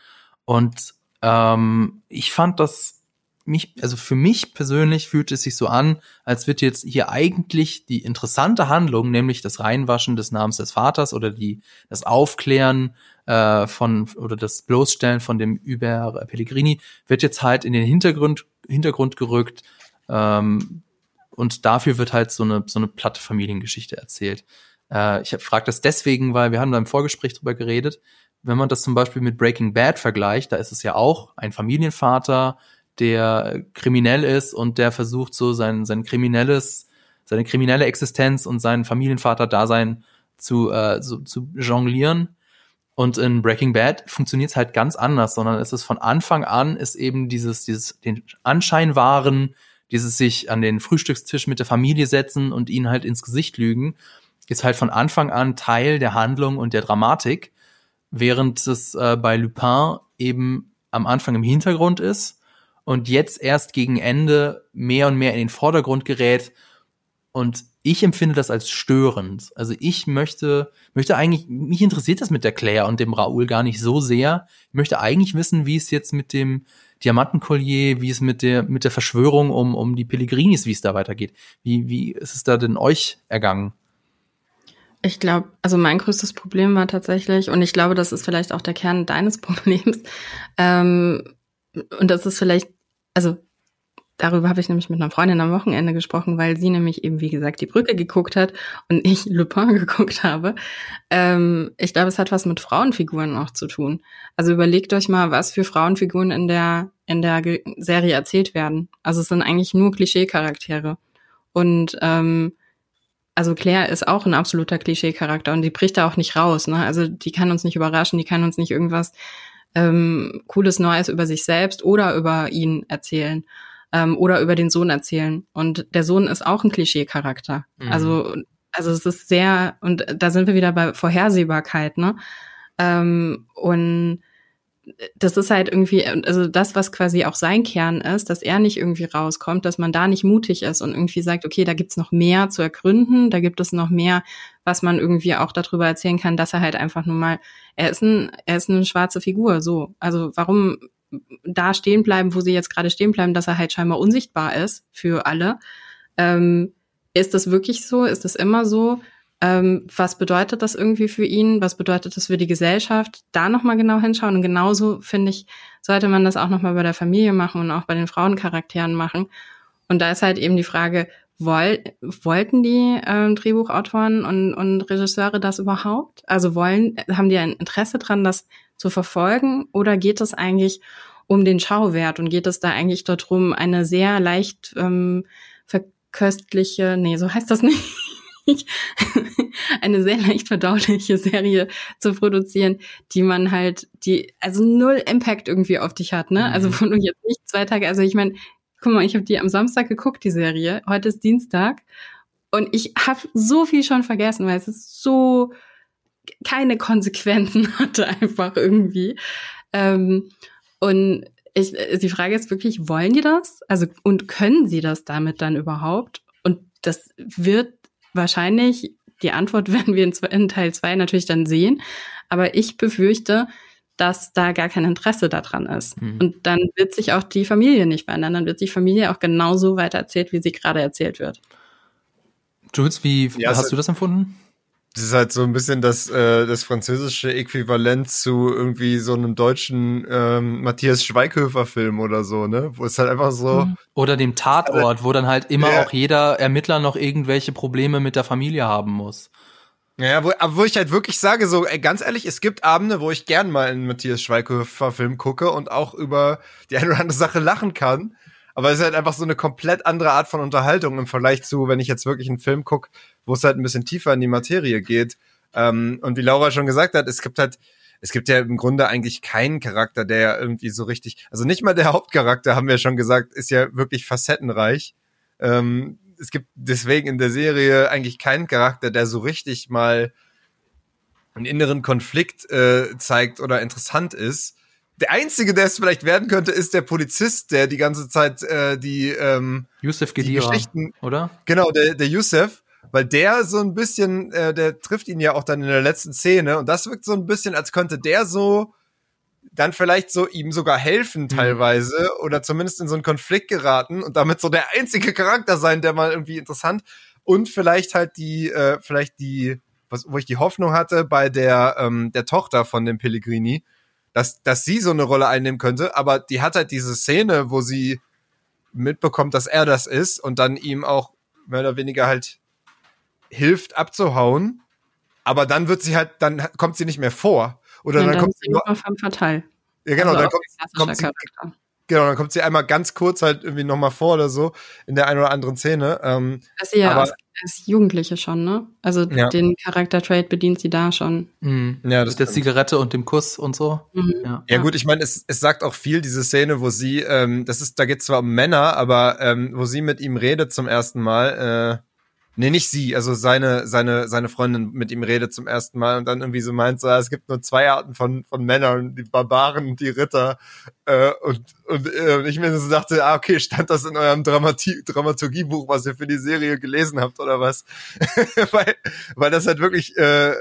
Und ähm, ich fand das mich, also für mich persönlich fühlt es sich so an, als wird jetzt hier eigentlich die interessante Handlung, nämlich das Reinwaschen des Namens des Vaters oder die, das Aufklären äh, von oder das Bloßstellen von dem Über Pellegrini, wird jetzt halt in den Hintergrund, Hintergrund gerückt. Ähm, und dafür wird halt so eine, so eine platte Familiengeschichte erzählt. Äh, ich frage das deswegen, weil wir haben da im Vorgespräch drüber geredet. Wenn man das zum Beispiel mit Breaking Bad vergleicht, da ist es ja auch ein Familienvater, der kriminell ist und der versucht so sein, sein kriminelles, seine kriminelle Existenz und sein Familienvater-Dasein zu, äh, so, zu jonglieren. Und in Breaking Bad funktioniert es halt ganz anders, sondern es ist von Anfang an ist eben dieses, dieses, den Anschein wahren, dieses sich an den Frühstückstisch mit der Familie setzen und ihnen halt ins Gesicht lügen, ist halt von Anfang an Teil der Handlung und der Dramatik, während es äh, bei Lupin eben am Anfang im Hintergrund ist und jetzt erst gegen Ende mehr und mehr in den Vordergrund gerät. Und ich empfinde das als störend. Also ich möchte, möchte eigentlich, mich interessiert das mit der Claire und dem Raoul gar nicht so sehr. Ich möchte eigentlich wissen, wie es jetzt mit dem Diamantenkollier, wie es mit der, mit der Verschwörung um, um die Pellegrinis, wie es da weitergeht. Wie, wie ist es da denn euch ergangen? Ich glaube, also mein größtes Problem war tatsächlich, und ich glaube, das ist vielleicht auch der Kern deines Problems, ähm, und das ist vielleicht, also darüber habe ich nämlich mit einer Freundin am Wochenende gesprochen, weil sie nämlich eben, wie gesagt, die Brücke geguckt hat und ich Lupin geguckt habe. Ähm, ich glaube, es hat was mit Frauenfiguren auch zu tun. Also überlegt euch mal, was für Frauenfiguren in der, in der Serie erzählt werden. Also es sind eigentlich nur Klischee-Charaktere. Und ähm, also Claire ist auch ein absoluter Klischee-Charakter und die bricht da auch nicht raus. Ne? Also die kann uns nicht überraschen, die kann uns nicht irgendwas ähm, cooles Neues über sich selbst oder über ihn erzählen ähm, oder über den Sohn erzählen. Und der Sohn ist auch ein Klischee-Charakter. Mhm. Also, also es ist sehr, und da sind wir wieder bei Vorhersehbarkeit, ne? Ähm, und das ist halt irgendwie, also das, was quasi auch sein Kern ist, dass er nicht irgendwie rauskommt, dass man da nicht mutig ist und irgendwie sagt, okay, da gibt's noch mehr zu ergründen, da gibt es noch mehr, was man irgendwie auch darüber erzählen kann, dass er halt einfach nur mal, er ist ein, er ist eine schwarze Figur, so. Also warum da stehen bleiben, wo sie jetzt gerade stehen bleiben, dass er halt scheinbar unsichtbar ist für alle. Ähm, ist das wirklich so? Ist das immer so? Ähm, was bedeutet das irgendwie für ihn? Was bedeutet das für die Gesellschaft? Da nochmal genau hinschauen. Und genauso, finde ich, sollte man das auch nochmal bei der Familie machen und auch bei den Frauencharakteren machen. Und da ist halt eben die Frage, woll, wollten die ähm, Drehbuchautoren und, und Regisseure das überhaupt? Also wollen, haben die ein Interesse dran, das zu verfolgen? Oder geht es eigentlich um den Schauwert und geht es da eigentlich darum, eine sehr leicht ähm, verköstliche, nee, so heißt das nicht, eine sehr leicht verdauliche Serie zu produzieren, die man halt, die also null Impact irgendwie auf dich hat, ne? Also mhm. Also wo du jetzt nicht zwei Tage, also ich meine, guck mal, ich habe die am Samstag geguckt, die Serie. Heute ist Dienstag und ich habe so viel schon vergessen, weil es ist so keine Konsequenzen hatte einfach irgendwie. Ähm, und ich, die Frage ist wirklich, wollen die das? Also und können sie das damit dann überhaupt? Und das wird wahrscheinlich, die Antwort werden wir in, Teil zwei natürlich dann sehen. Aber ich befürchte, dass da gar kein Interesse daran ist. Mhm. Und dann wird sich auch die Familie nicht verändern. Dann wird die Familie auch genauso weiter erzählt, wie sie gerade erzählt wird. Jules, wie ja, hast du das empfunden? Das ist halt so ein bisschen das, äh, das französische Äquivalent zu irgendwie so einem deutschen ähm, Matthias Schweighöfer-Film oder so, ne? Wo es halt einfach so. Mhm. Oder dem Tatort, wo dann halt immer ja. auch jeder Ermittler noch irgendwelche Probleme mit der Familie haben muss. Ja, wo, aber wo ich halt wirklich sage, so, ey, ganz ehrlich, es gibt Abende, wo ich gern mal einen Matthias Schweighöfer-Film gucke und auch über die eine oder andere Sache lachen kann. Aber es ist halt einfach so eine komplett andere Art von Unterhaltung im Vergleich zu, wenn ich jetzt wirklich einen Film gucke, wo es halt ein bisschen tiefer in die Materie geht. Ähm, und wie Laura schon gesagt hat, es gibt halt, es gibt ja im Grunde eigentlich keinen Charakter, der ja irgendwie so richtig, also nicht mal der Hauptcharakter, haben wir schon gesagt, ist ja wirklich facettenreich. Ähm, es gibt deswegen in der Serie eigentlich keinen Charakter, der so richtig mal einen inneren Konflikt äh, zeigt oder interessant ist. Der einzige, der es vielleicht werden könnte, ist der Polizist, der die ganze Zeit äh, die ähm, Yusuf Gedira, Geschichten, oder? Genau, der, der Yusuf, weil der so ein bisschen, äh, der trifft ihn ja auch dann in der letzten Szene und das wirkt so ein bisschen, als könnte der so dann vielleicht so ihm sogar helfen teilweise mhm. oder zumindest in so einen Konflikt geraten und damit so der einzige Charakter sein, der mal irgendwie interessant und vielleicht halt die, äh, vielleicht die, was, wo ich die Hoffnung hatte bei der ähm, der Tochter von dem Pellegrini, dass dass sie so eine Rolle einnehmen könnte, aber die hat halt diese Szene, wo sie mitbekommt, dass er das ist und dann ihm auch mehr oder weniger halt hilft abzuhauen, aber dann wird sie halt, dann kommt sie nicht mehr vor oder ja, dann, dann kommt sie nur femme fatale. Ja, genau, also dann kommt, kommt sie, genau, dann kommt sie einmal ganz kurz halt irgendwie nochmal vor oder so in der einen oder anderen Szene. Ähm, das ist ja aber, als, als Jugendliche schon, ne? Also ja. den Charakter-Trade bedient sie da schon. Mhm. Ja, das Mit der Zigarette und dem Kuss und so. Mhm. Ja. ja. gut, ich meine, es, es sagt auch viel, diese Szene, wo sie, ähm, das ist, da geht zwar um Männer, aber ähm, wo sie mit ihm redet zum ersten Mal, äh, Nee, nicht sie, also seine, seine, seine Freundin mit ihm redet zum ersten Mal und dann irgendwie so meint, so, es gibt nur zwei Arten von, von Männern, die Barbaren und die Ritter. Äh, und, und äh, ich mir so dachte, ah, okay, stand das in eurem Dramatie Dramaturgiebuch, was ihr für die Serie gelesen habt oder was? weil, weil das halt wirklich äh,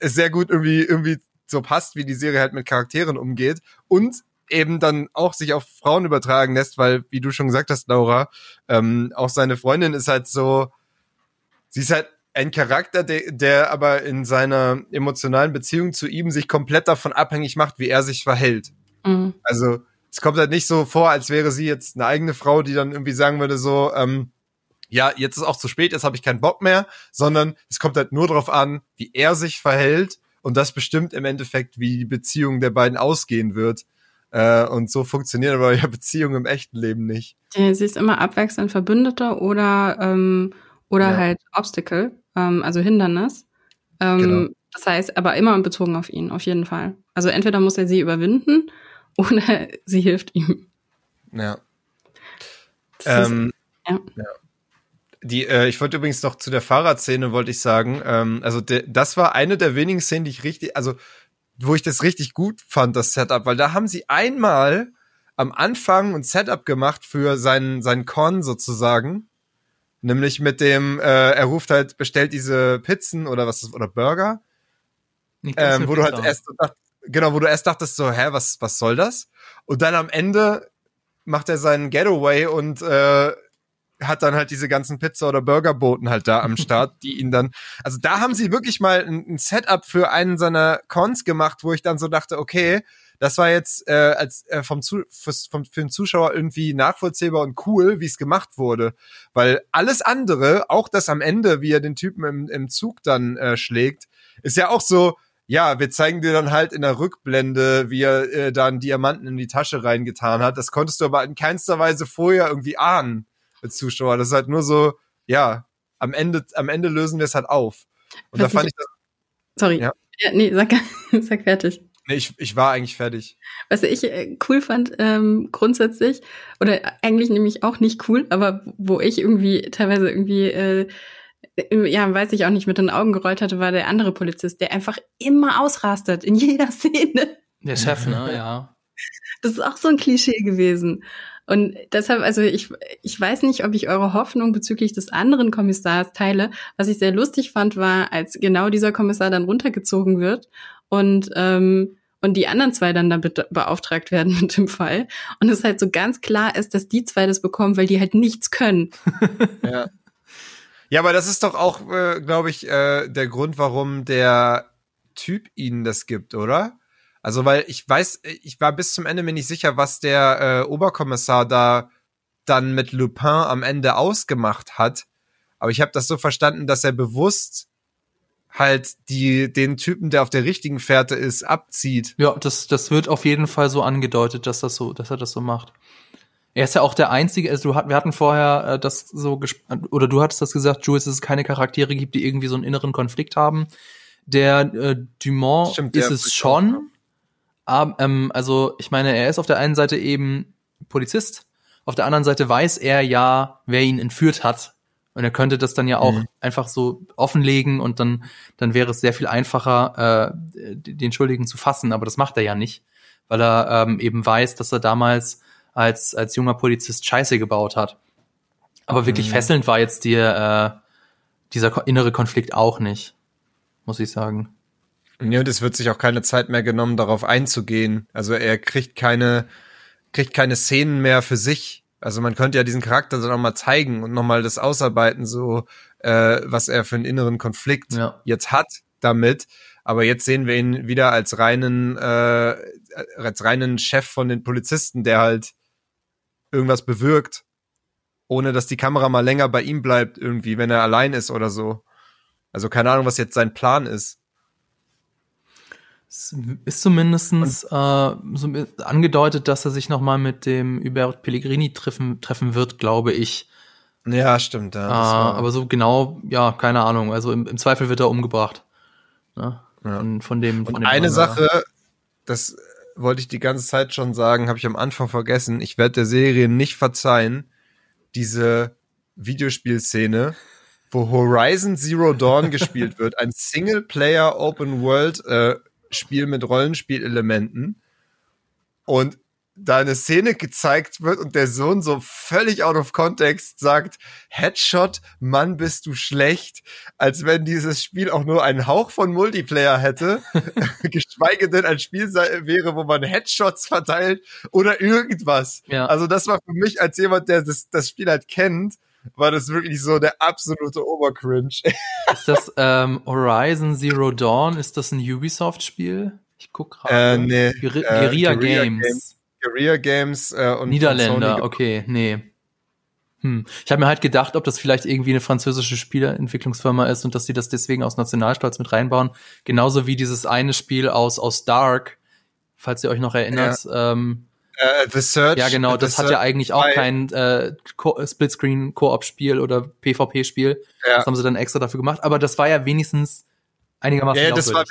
sehr gut irgendwie, irgendwie so passt, wie die Serie halt mit Charakteren umgeht. Und eben dann auch sich auf Frauen übertragen lässt, weil, wie du schon gesagt hast, Laura, ähm, auch seine Freundin ist halt so, sie ist halt ein Charakter, der, der aber in seiner emotionalen Beziehung zu ihm sich komplett davon abhängig macht, wie er sich verhält. Mhm. Also es kommt halt nicht so vor, als wäre sie jetzt eine eigene Frau, die dann irgendwie sagen würde, so, ähm, ja, jetzt ist auch zu spät, jetzt habe ich keinen Bock mehr, sondern es kommt halt nur darauf an, wie er sich verhält und das bestimmt im Endeffekt, wie die Beziehung der beiden ausgehen wird. Äh, und so funktioniert aber ja Beziehung im echten Leben nicht. Sie ist immer abwechselnd Verbündeter oder ähm, oder ja. halt Obstacle, ähm, also Hindernis. Ähm, genau. Das heißt, aber immer bezogen auf ihn, auf jeden Fall. Also entweder muss er sie überwinden oder sie hilft ihm. Ja. Ähm, ja. ja. Die, äh, ich wollte übrigens noch zu der Fahrradszene, wollte ich sagen. Ähm, also de, das war eine der wenigen Szenen, die ich richtig, also wo ich das richtig gut fand, das Setup, weil da haben sie einmal am Anfang ein Setup gemacht für seinen, seinen Con sozusagen. Nämlich mit dem, äh, er ruft halt, bestellt diese Pizzen oder was ist, oder Burger. Ähm, wo du halt erst dacht, genau, wo du erst dachtest so, hä, was, was soll das? Und dann am Ende macht er seinen Getaway und äh, hat dann halt diese ganzen Pizza- oder Burgerboten halt da am Start, die ihn dann, also da haben sie wirklich mal ein, ein Setup für einen seiner Cons gemacht, wo ich dann so dachte, okay, das war jetzt äh, als äh, vom, Zu vom für den Zuschauer irgendwie nachvollziehbar und cool, wie es gemacht wurde, weil alles andere, auch das am Ende, wie er den Typen im, im Zug dann äh, schlägt, ist ja auch so. Ja, wir zeigen dir dann halt in der Rückblende, wie er äh, da einen Diamanten in die Tasche reingetan hat. Das konntest du aber in keinster Weise vorher irgendwie ahnen, als Zuschauer. Das ist halt nur so, ja, am Ende, am Ende lösen wir es halt auf. Und Was da fand ich, ich das. Sorry. Ja. ja nee, sag, sag fertig. Nee, ich, ich war eigentlich fertig. Was ich äh, cool fand, ähm, grundsätzlich, oder eigentlich nämlich auch nicht cool, aber wo ich irgendwie teilweise irgendwie, äh, ja, weiß ich auch nicht, mit den Augen gerollt hatte, war der andere Polizist, der einfach immer ausrastet in jeder Szene. Der Chef, ne, ja. Das ist auch so ein Klischee gewesen. Und deshalb, also ich, ich weiß nicht, ob ich eure Hoffnung bezüglich des anderen Kommissars teile. Was ich sehr lustig fand, war, als genau dieser Kommissar dann runtergezogen wird und ähm, und die anderen zwei dann damit beauftragt werden mit dem Fall. Und es halt so ganz klar ist, dass die zwei das bekommen, weil die halt nichts können. ja. Ja, aber das ist doch auch, äh, glaube ich, äh, der Grund, warum der Typ ihnen das gibt, oder? Also, weil ich weiß, ich war bis zum Ende mir nicht sicher, was der äh, Oberkommissar da dann mit Lupin am Ende ausgemacht hat. Aber ich habe das so verstanden, dass er bewusst halt die, den Typen, der auf der richtigen Fährte ist, abzieht. Ja, das, das wird auf jeden Fall so angedeutet, dass das so, dass er das so macht. Er ist ja auch der einzige, also du, wir hatten vorher äh, das so, oder du hattest das gesagt, Jules, dass es keine Charaktere gibt, die irgendwie so einen inneren Konflikt haben. Der äh, Dumont Stimmt, ist es schon. Aber, ähm, also, ich meine, er ist auf der einen Seite eben Polizist, auf der anderen Seite weiß er ja, wer ihn entführt hat. Und er könnte das dann ja auch mhm. einfach so offenlegen und dann, dann wäre es sehr viel einfacher, äh, den Schuldigen zu fassen. Aber das macht er ja nicht, weil er ähm, eben weiß, dass er damals als, als junger Polizist Scheiße gebaut hat. Aber wirklich mhm. fesselnd war jetzt die, äh, dieser innere Konflikt auch nicht, muss ich sagen. Ja, und es wird sich auch keine Zeit mehr genommen, darauf einzugehen. Also er kriegt keine, kriegt keine Szenen mehr für sich. Also man könnte ja diesen Charakter dann auch mal zeigen und nochmal das ausarbeiten, so äh, was er für einen inneren Konflikt ja. jetzt hat damit. Aber jetzt sehen wir ihn wieder als reinen, äh, als reinen Chef von den Polizisten, der halt irgendwas bewirkt, ohne dass die Kamera mal länger bei ihm bleibt, irgendwie, wenn er allein ist oder so. Also keine Ahnung, was jetzt sein Plan ist. Es ist zumindestens äh, so angedeutet, dass er sich noch mal mit dem Hubert Pellegrini treffen, treffen wird, glaube ich. Ja, stimmt. Ja, äh, aber so genau, ja, keine Ahnung. Also im, im Zweifel wird er umgebracht. Ne? Ja. Von, von dem. Von Und dem eine Sache, das wollte ich die ganze Zeit schon sagen, habe ich am Anfang vergessen. Ich werde der Serie nicht verzeihen, diese Videospielszene, wo Horizon Zero Dawn gespielt wird, ein Singleplayer Open World äh, Spiel mit Rollenspielelementen und da eine Szene gezeigt wird und der Sohn so völlig out of context sagt, Headshot, Mann, bist du schlecht, als wenn dieses Spiel auch nur einen Hauch von Multiplayer hätte, geschweige denn ein Spiel wäre, wo man Headshots verteilt oder irgendwas. Ja. Also das war für mich als jemand, der das, das Spiel halt kennt, war das wirklich so der absolute Obercringe. ist das ähm, Horizon Zero Dawn? Ist das ein Ubisoft-Spiel? Ich guck gerade. Äh, nee, Guer äh, Guerilla, Games. Games. Guerilla Games äh, und Niederländer, okay, nee. Hm. Ich habe mir halt gedacht, ob das vielleicht irgendwie eine französische Spieleentwicklungsfirma ist und dass sie das deswegen aus Nationalstolz mit reinbauen. Genauso wie dieses eine Spiel aus, aus Dark, falls ihr euch noch erinnert. Ja. Ähm, Uh, The Search. Ja, genau, das hat ja eigentlich auch kein äh, Splitscreen-Koop-Spiel oder PvP-Spiel. Ja. Das haben sie dann extra dafür gemacht. Aber das war ja wenigstens einigermaßen ja, das war,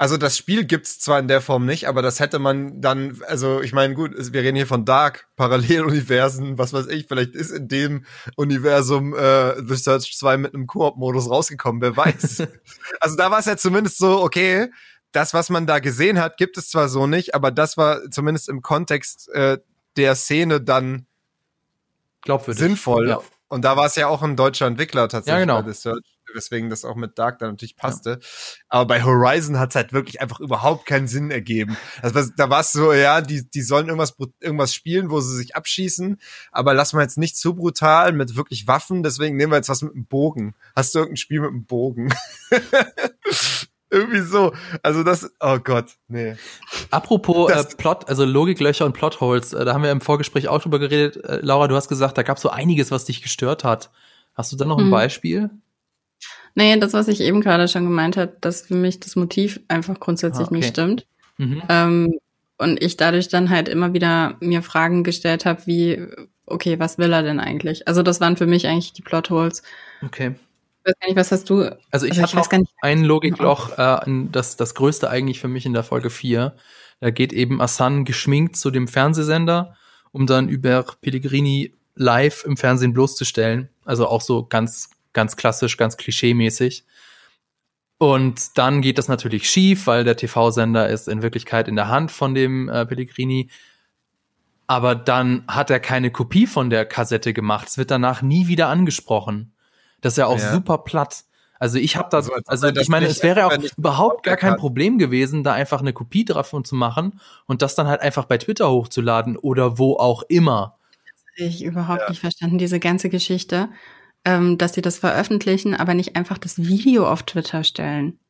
also das Spiel gibt's zwar in der Form nicht, aber das hätte man dann, also ich meine, gut, wir reden hier von Dark, Paralleluniversen, was weiß ich, vielleicht ist in dem Universum äh, The Search 2 mit einem Koop-Modus rausgekommen, wer weiß. also da war es ja zumindest so, okay, das, was man da gesehen hat, gibt es zwar so nicht, aber das war zumindest im Kontext äh, der Szene dann Glaubwürdig. sinnvoll. Ja. Und da war es ja auch ein deutscher Entwickler tatsächlich ja, genau. bei The Search, weswegen das auch mit Dark dann natürlich passte. Ja. Aber bei Horizon hat es halt wirklich einfach überhaupt keinen Sinn ergeben. Also da war es so, ja, die, die sollen irgendwas, irgendwas spielen, wo sie sich abschießen, aber lassen wir jetzt nicht zu brutal mit wirklich Waffen, deswegen nehmen wir jetzt was mit einem Bogen. Hast du irgendein Spiel mit einem Bogen? Irgendwie so. Also das, oh Gott, nee. Apropos äh, Plot, also Logiklöcher und Plotholes, äh, da haben wir im Vorgespräch auch drüber geredet. Äh, Laura, du hast gesagt, da gab es so einiges, was dich gestört hat. Hast du da noch ein hm. Beispiel? Naja, das, was ich eben gerade schon gemeint habe, dass für mich das Motiv einfach grundsätzlich ah, okay. nicht stimmt. Mhm. Ähm, und ich dadurch dann halt immer wieder mir Fragen gestellt habe, wie, okay, was will er denn eigentlich? Also das waren für mich eigentlich die Plotholes. Okay weiß gar nicht, was hast du? Also ich also habe noch ein Logikloch, äh, das, das größte eigentlich für mich in der Folge 4. Da geht eben Assan geschminkt zu dem Fernsehsender, um dann über Pellegrini live im Fernsehen bloßzustellen. Also auch so ganz, ganz klassisch, ganz klischee-mäßig. Und dann geht das natürlich schief, weil der TV-Sender ist in Wirklichkeit in der Hand von dem äh, Pellegrini. Aber dann hat er keine Kopie von der Kassette gemacht. Es wird danach nie wieder angesprochen. Das ist ja auch ja. super platt. Also ich habe da, also, also ich meine, es wäre auch überhaupt gar kein Problem gewesen, da einfach eine Kopie davon zu machen und das dann halt einfach bei Twitter hochzuladen oder wo auch immer. Das habe ich überhaupt ja. nicht verstanden, diese ganze Geschichte, ähm, dass sie das veröffentlichen, aber nicht einfach das Video auf Twitter stellen.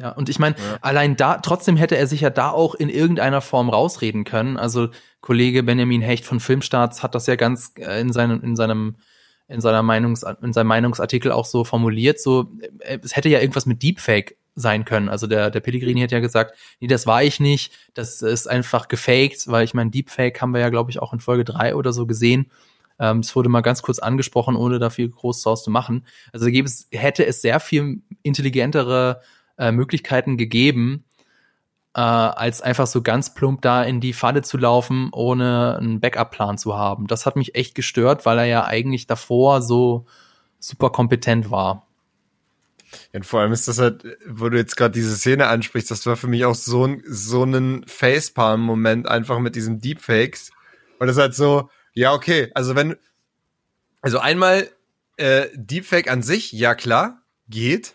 Ja, und ich meine, ja. allein da, trotzdem hätte er sich ja da auch in irgendeiner Form rausreden können. Also Kollege Benjamin Hecht von Filmstarts hat das ja ganz äh, in seinem, in seinem in seiner Meinungs in seinem Meinungsartikel auch so formuliert, so äh, es hätte ja irgendwas mit Deepfake sein können. Also der der Pellegrini hat ja gesagt, nee, das war ich nicht, das ist einfach gefaked, weil ich meine Deepfake haben wir ja glaube ich auch in Folge drei oder so gesehen. Ähm, das wurde mal ganz kurz angesprochen, ohne da viel groß draus zu machen. Also gäbe es, hätte es sehr viel intelligentere äh, Möglichkeiten gegeben, äh, als einfach so ganz plump da in die Falle zu laufen, ohne einen Backup-Plan zu haben. Das hat mich echt gestört, weil er ja eigentlich davor so super kompetent war. Ja, und vor allem ist das halt, wo du jetzt gerade diese Szene ansprichst, das war für mich auch so ein so einen Facepalm-Moment einfach mit diesen Deepfakes. Und das ist halt so, ja, okay, also wenn, also einmal äh, Deepfake an sich, ja klar, geht.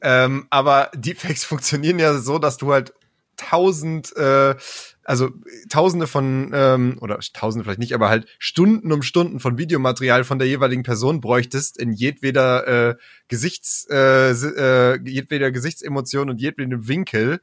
Ähm, aber Deepfakes funktionieren ja so, dass du halt tausend, äh, also tausende von, ähm, oder tausende vielleicht nicht, aber halt Stunden um Stunden von Videomaterial von der jeweiligen Person bräuchtest in jedweder äh, Gesichts, äh, äh, jedweder Gesichtsemotion und jedwedem Winkel.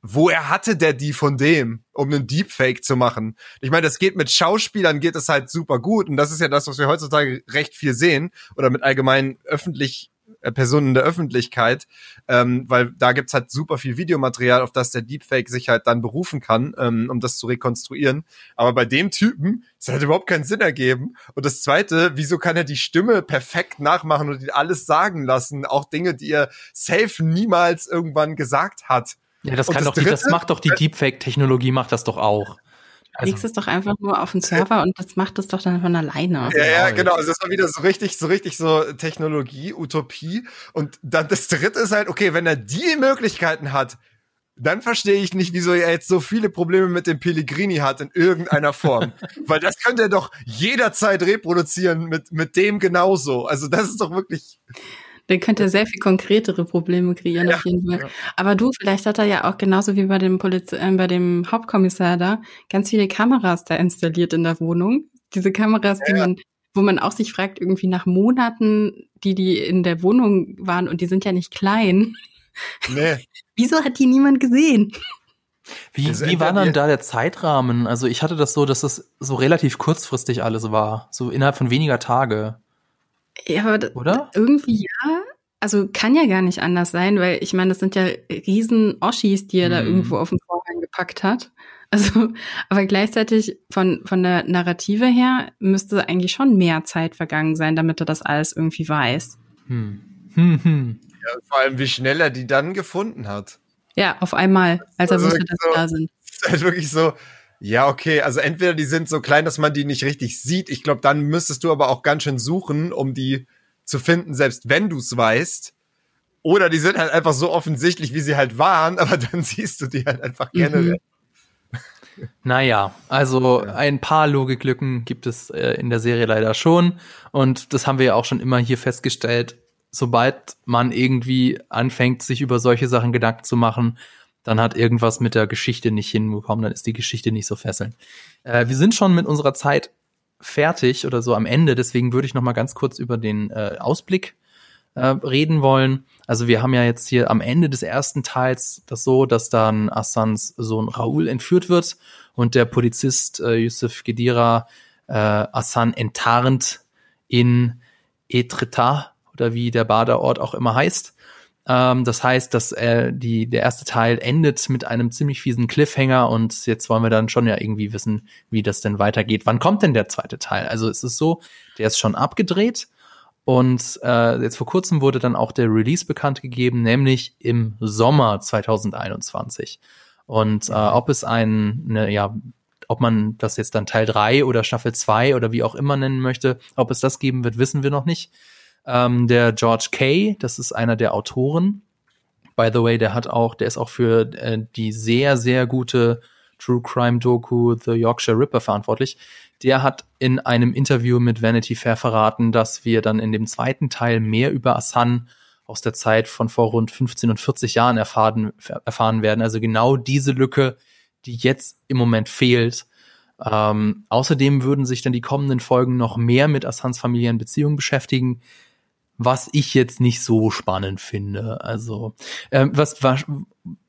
Woher hatte der die von dem, um einen Deepfake zu machen? Ich meine, das geht mit Schauspielern geht es halt super gut und das ist ja das, was wir heutzutage recht viel sehen oder mit allgemein öffentlich Personen in der Öffentlichkeit, ähm, weil da gibt's halt super viel Videomaterial, auf das der Deepfake sich halt dann berufen kann, ähm, um das zu rekonstruieren. Aber bei dem Typen, es hat überhaupt keinen Sinn ergeben. Und das Zweite, wieso kann er die Stimme perfekt nachmachen und ihn alles sagen lassen, auch Dinge, die er safe niemals irgendwann gesagt hat. Ja, das kann das doch, die, das macht doch die Deepfake-Technologie, macht das doch auch. Also, legst es doch einfach nur auf den Server und das macht es doch dann von alleine. Ja, ja, genau. Also das war wieder so richtig, so richtig so Technologie, Utopie. Und dann das dritte ist halt, okay, wenn er die Möglichkeiten hat, dann verstehe ich nicht, wieso er jetzt so viele Probleme mit dem Pellegrini hat in irgendeiner Form. Weil das könnte er doch jederzeit reproduzieren mit, mit dem genauso. Also das ist doch wirklich. Dann könnte er sehr viel konkretere Probleme kreieren, ja, auf jeden Fall. Ja. Aber du, vielleicht hat er ja auch genauso wie bei dem Poliz äh, bei dem Hauptkommissar da ganz viele Kameras da installiert in der Wohnung. Diese Kameras, ja. die man, wo man auch sich fragt, irgendwie nach Monaten, die die in der Wohnung waren und die sind ja nicht klein. Nee. Wieso hat die niemand gesehen? Wie, wie war dann da der Zeitrahmen? Also ich hatte das so, dass es so relativ kurzfristig alles war, so innerhalb von weniger Tage. Ja, aber Oder? irgendwie ja. Also kann ja gar nicht anders sein, weil ich meine, das sind ja riesen Oschis, die er mhm. da irgendwo auf den Vorhang gepackt hat. Also, aber gleichzeitig von, von der Narrative her müsste eigentlich schon mehr Zeit vergangen sein, damit er das alles irgendwie weiß. Hm. Hm, hm. Ja, vor allem, wie schnell er die dann gefunden hat. Ja, auf einmal, als er also wusste, dass so, da sind. Ist halt wirklich so, ja, okay. Also entweder die sind so klein, dass man die nicht richtig sieht. Ich glaube, dann müsstest du aber auch ganz schön suchen, um die zu finden, selbst wenn du es weißt. Oder die sind halt einfach so offensichtlich, wie sie halt waren, aber dann siehst du die halt einfach mhm. generell. Naja, also ein paar Logiklücken gibt es äh, in der Serie leider schon. Und das haben wir ja auch schon immer hier festgestellt. Sobald man irgendwie anfängt, sich über solche Sachen Gedanken zu machen, dann hat irgendwas mit der Geschichte nicht hinbekommen, dann ist die Geschichte nicht so fesselnd. Äh, wir sind schon mit unserer Zeit fertig oder so am Ende, deswegen würde ich noch mal ganz kurz über den äh, Ausblick äh, reden wollen. Also wir haben ja jetzt hier am Ende des ersten Teils das so, dass dann Assans Sohn Raoul entführt wird und der Polizist äh, Yusuf Gedira äh, Assan enttarnt in Etretat oder wie der Badeort auch immer heißt. Ähm, das heißt, dass äh, die, der erste Teil endet mit einem ziemlich fiesen Cliffhanger und jetzt wollen wir dann schon ja irgendwie wissen, wie das denn weitergeht. Wann kommt denn der zweite Teil? Also es ist so, der ist schon abgedreht und äh, jetzt vor kurzem wurde dann auch der Release bekannt gegeben, nämlich im Sommer 2021. Und äh, ob es ein, ne, ja, ob man das jetzt dann Teil 3 oder Staffel 2 oder wie auch immer nennen möchte, ob es das geben wird, wissen wir noch nicht. Ähm, der George Kay, das ist einer der Autoren. By the way, der hat auch, der ist auch für äh, die sehr, sehr gute True Crime Doku The Yorkshire Ripper verantwortlich. Der hat in einem Interview mit Vanity Fair verraten, dass wir dann in dem zweiten Teil mehr über Asan aus der Zeit von vor rund 15 und 40 Jahren erfahren, erfahren werden. Also genau diese Lücke, die jetzt im Moment fehlt. Ähm, außerdem würden sich dann die kommenden Folgen noch mehr mit Assans familiären Beziehungen beschäftigen was ich jetzt nicht so spannend finde. Also, ähm, was wa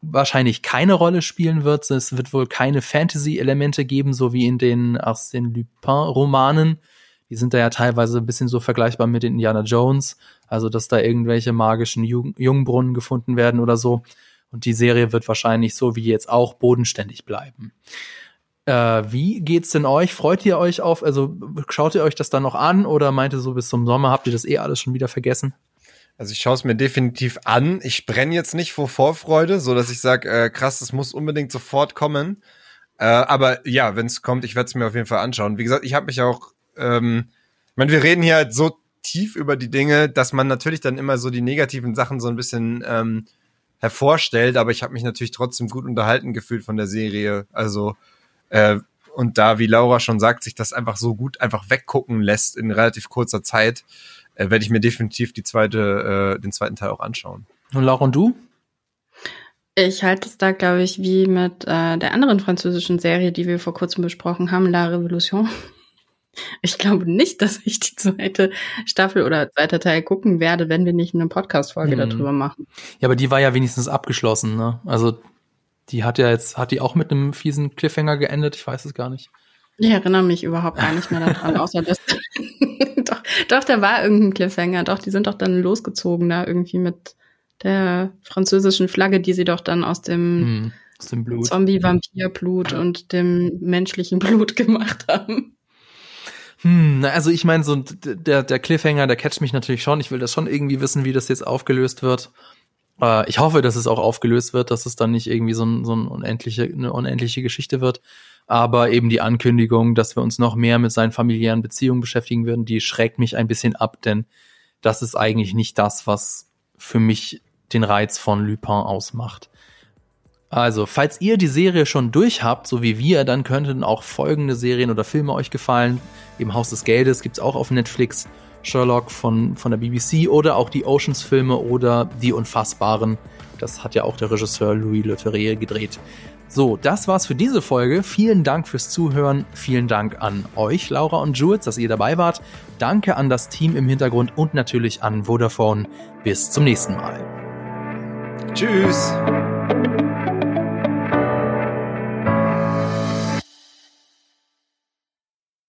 wahrscheinlich keine Rolle spielen wird, es wird wohl keine Fantasy-Elemente geben, so wie in den Arsène Lupin-Romanen. Die sind da ja teilweise ein bisschen so vergleichbar mit den Indiana Jones, also dass da irgendwelche magischen Jungbrunnen gefunden werden oder so. Und die Serie wird wahrscheinlich so wie jetzt auch bodenständig bleiben. Äh, wie geht's denn euch? Freut ihr euch auf, also schaut ihr euch das dann noch an oder meint ihr so bis zum Sommer habt ihr das eh alles schon wieder vergessen? Also ich schaue es mir definitiv an. Ich brenne jetzt nicht vor Vorfreude, so dass ich sage, äh, krass, das muss unbedingt sofort kommen. Äh, aber ja, wenn es kommt, ich werde es mir auf jeden Fall anschauen. Wie gesagt, ich habe mich auch, ähm, ich meine, wir reden hier halt so tief über die Dinge, dass man natürlich dann immer so die negativen Sachen so ein bisschen ähm, hervorstellt, aber ich habe mich natürlich trotzdem gut unterhalten gefühlt von der Serie. Also äh, und da, wie Laura schon sagt, sich das einfach so gut einfach weggucken lässt in relativ kurzer Zeit, äh, werde ich mir definitiv die zweite, äh, den zweiten Teil auch anschauen. Und Laura und du? Ich halte es da, glaube ich, wie mit äh, der anderen französischen Serie, die wir vor kurzem besprochen haben, La Révolution. Ich glaube nicht, dass ich die zweite Staffel oder zweiter Teil gucken werde, wenn wir nicht eine Podcast-Folge mhm. darüber machen. Ja, aber die war ja wenigstens abgeschlossen, ne? Also die hat ja jetzt, hat die auch mit einem fiesen Cliffhanger geendet? Ich weiß es gar nicht. Ich erinnere mich überhaupt gar nicht mehr daran, außer dass. doch, doch, da war irgendein Cliffhanger. Doch, die sind doch dann losgezogen da irgendwie mit der französischen Flagge, die sie doch dann aus dem, aus dem Blut. Zombie-Vampir-Blut ja. und dem menschlichen Blut gemacht haben. Hm, also ich meine, so der, der Cliffhanger, der catcht mich natürlich schon. Ich will das schon irgendwie wissen, wie das jetzt aufgelöst wird. Äh, ich hoffe, dass es auch aufgelöst wird, dass es dann nicht irgendwie so, ein, so ein unendliche, eine unendliche Geschichte wird. Aber eben die Ankündigung, dass wir uns noch mehr mit seinen familiären Beziehungen beschäftigen würden, die schreckt mich ein bisschen ab, denn das ist eigentlich nicht das, was für mich den Reiz von Lupin ausmacht. Also, falls ihr die Serie schon durch habt, so wie wir, dann könnten auch folgende Serien oder Filme euch gefallen. Im Haus des Geldes gibt's auch auf Netflix. Sherlock von, von der BBC oder auch die Oceans-Filme oder Die Unfassbaren. Das hat ja auch der Regisseur Louis Leterrier gedreht. So, das war's für diese Folge. Vielen Dank fürs Zuhören. Vielen Dank an euch, Laura und Jules, dass ihr dabei wart. Danke an das Team im Hintergrund und natürlich an Vodafone. Bis zum nächsten Mal. Tschüss.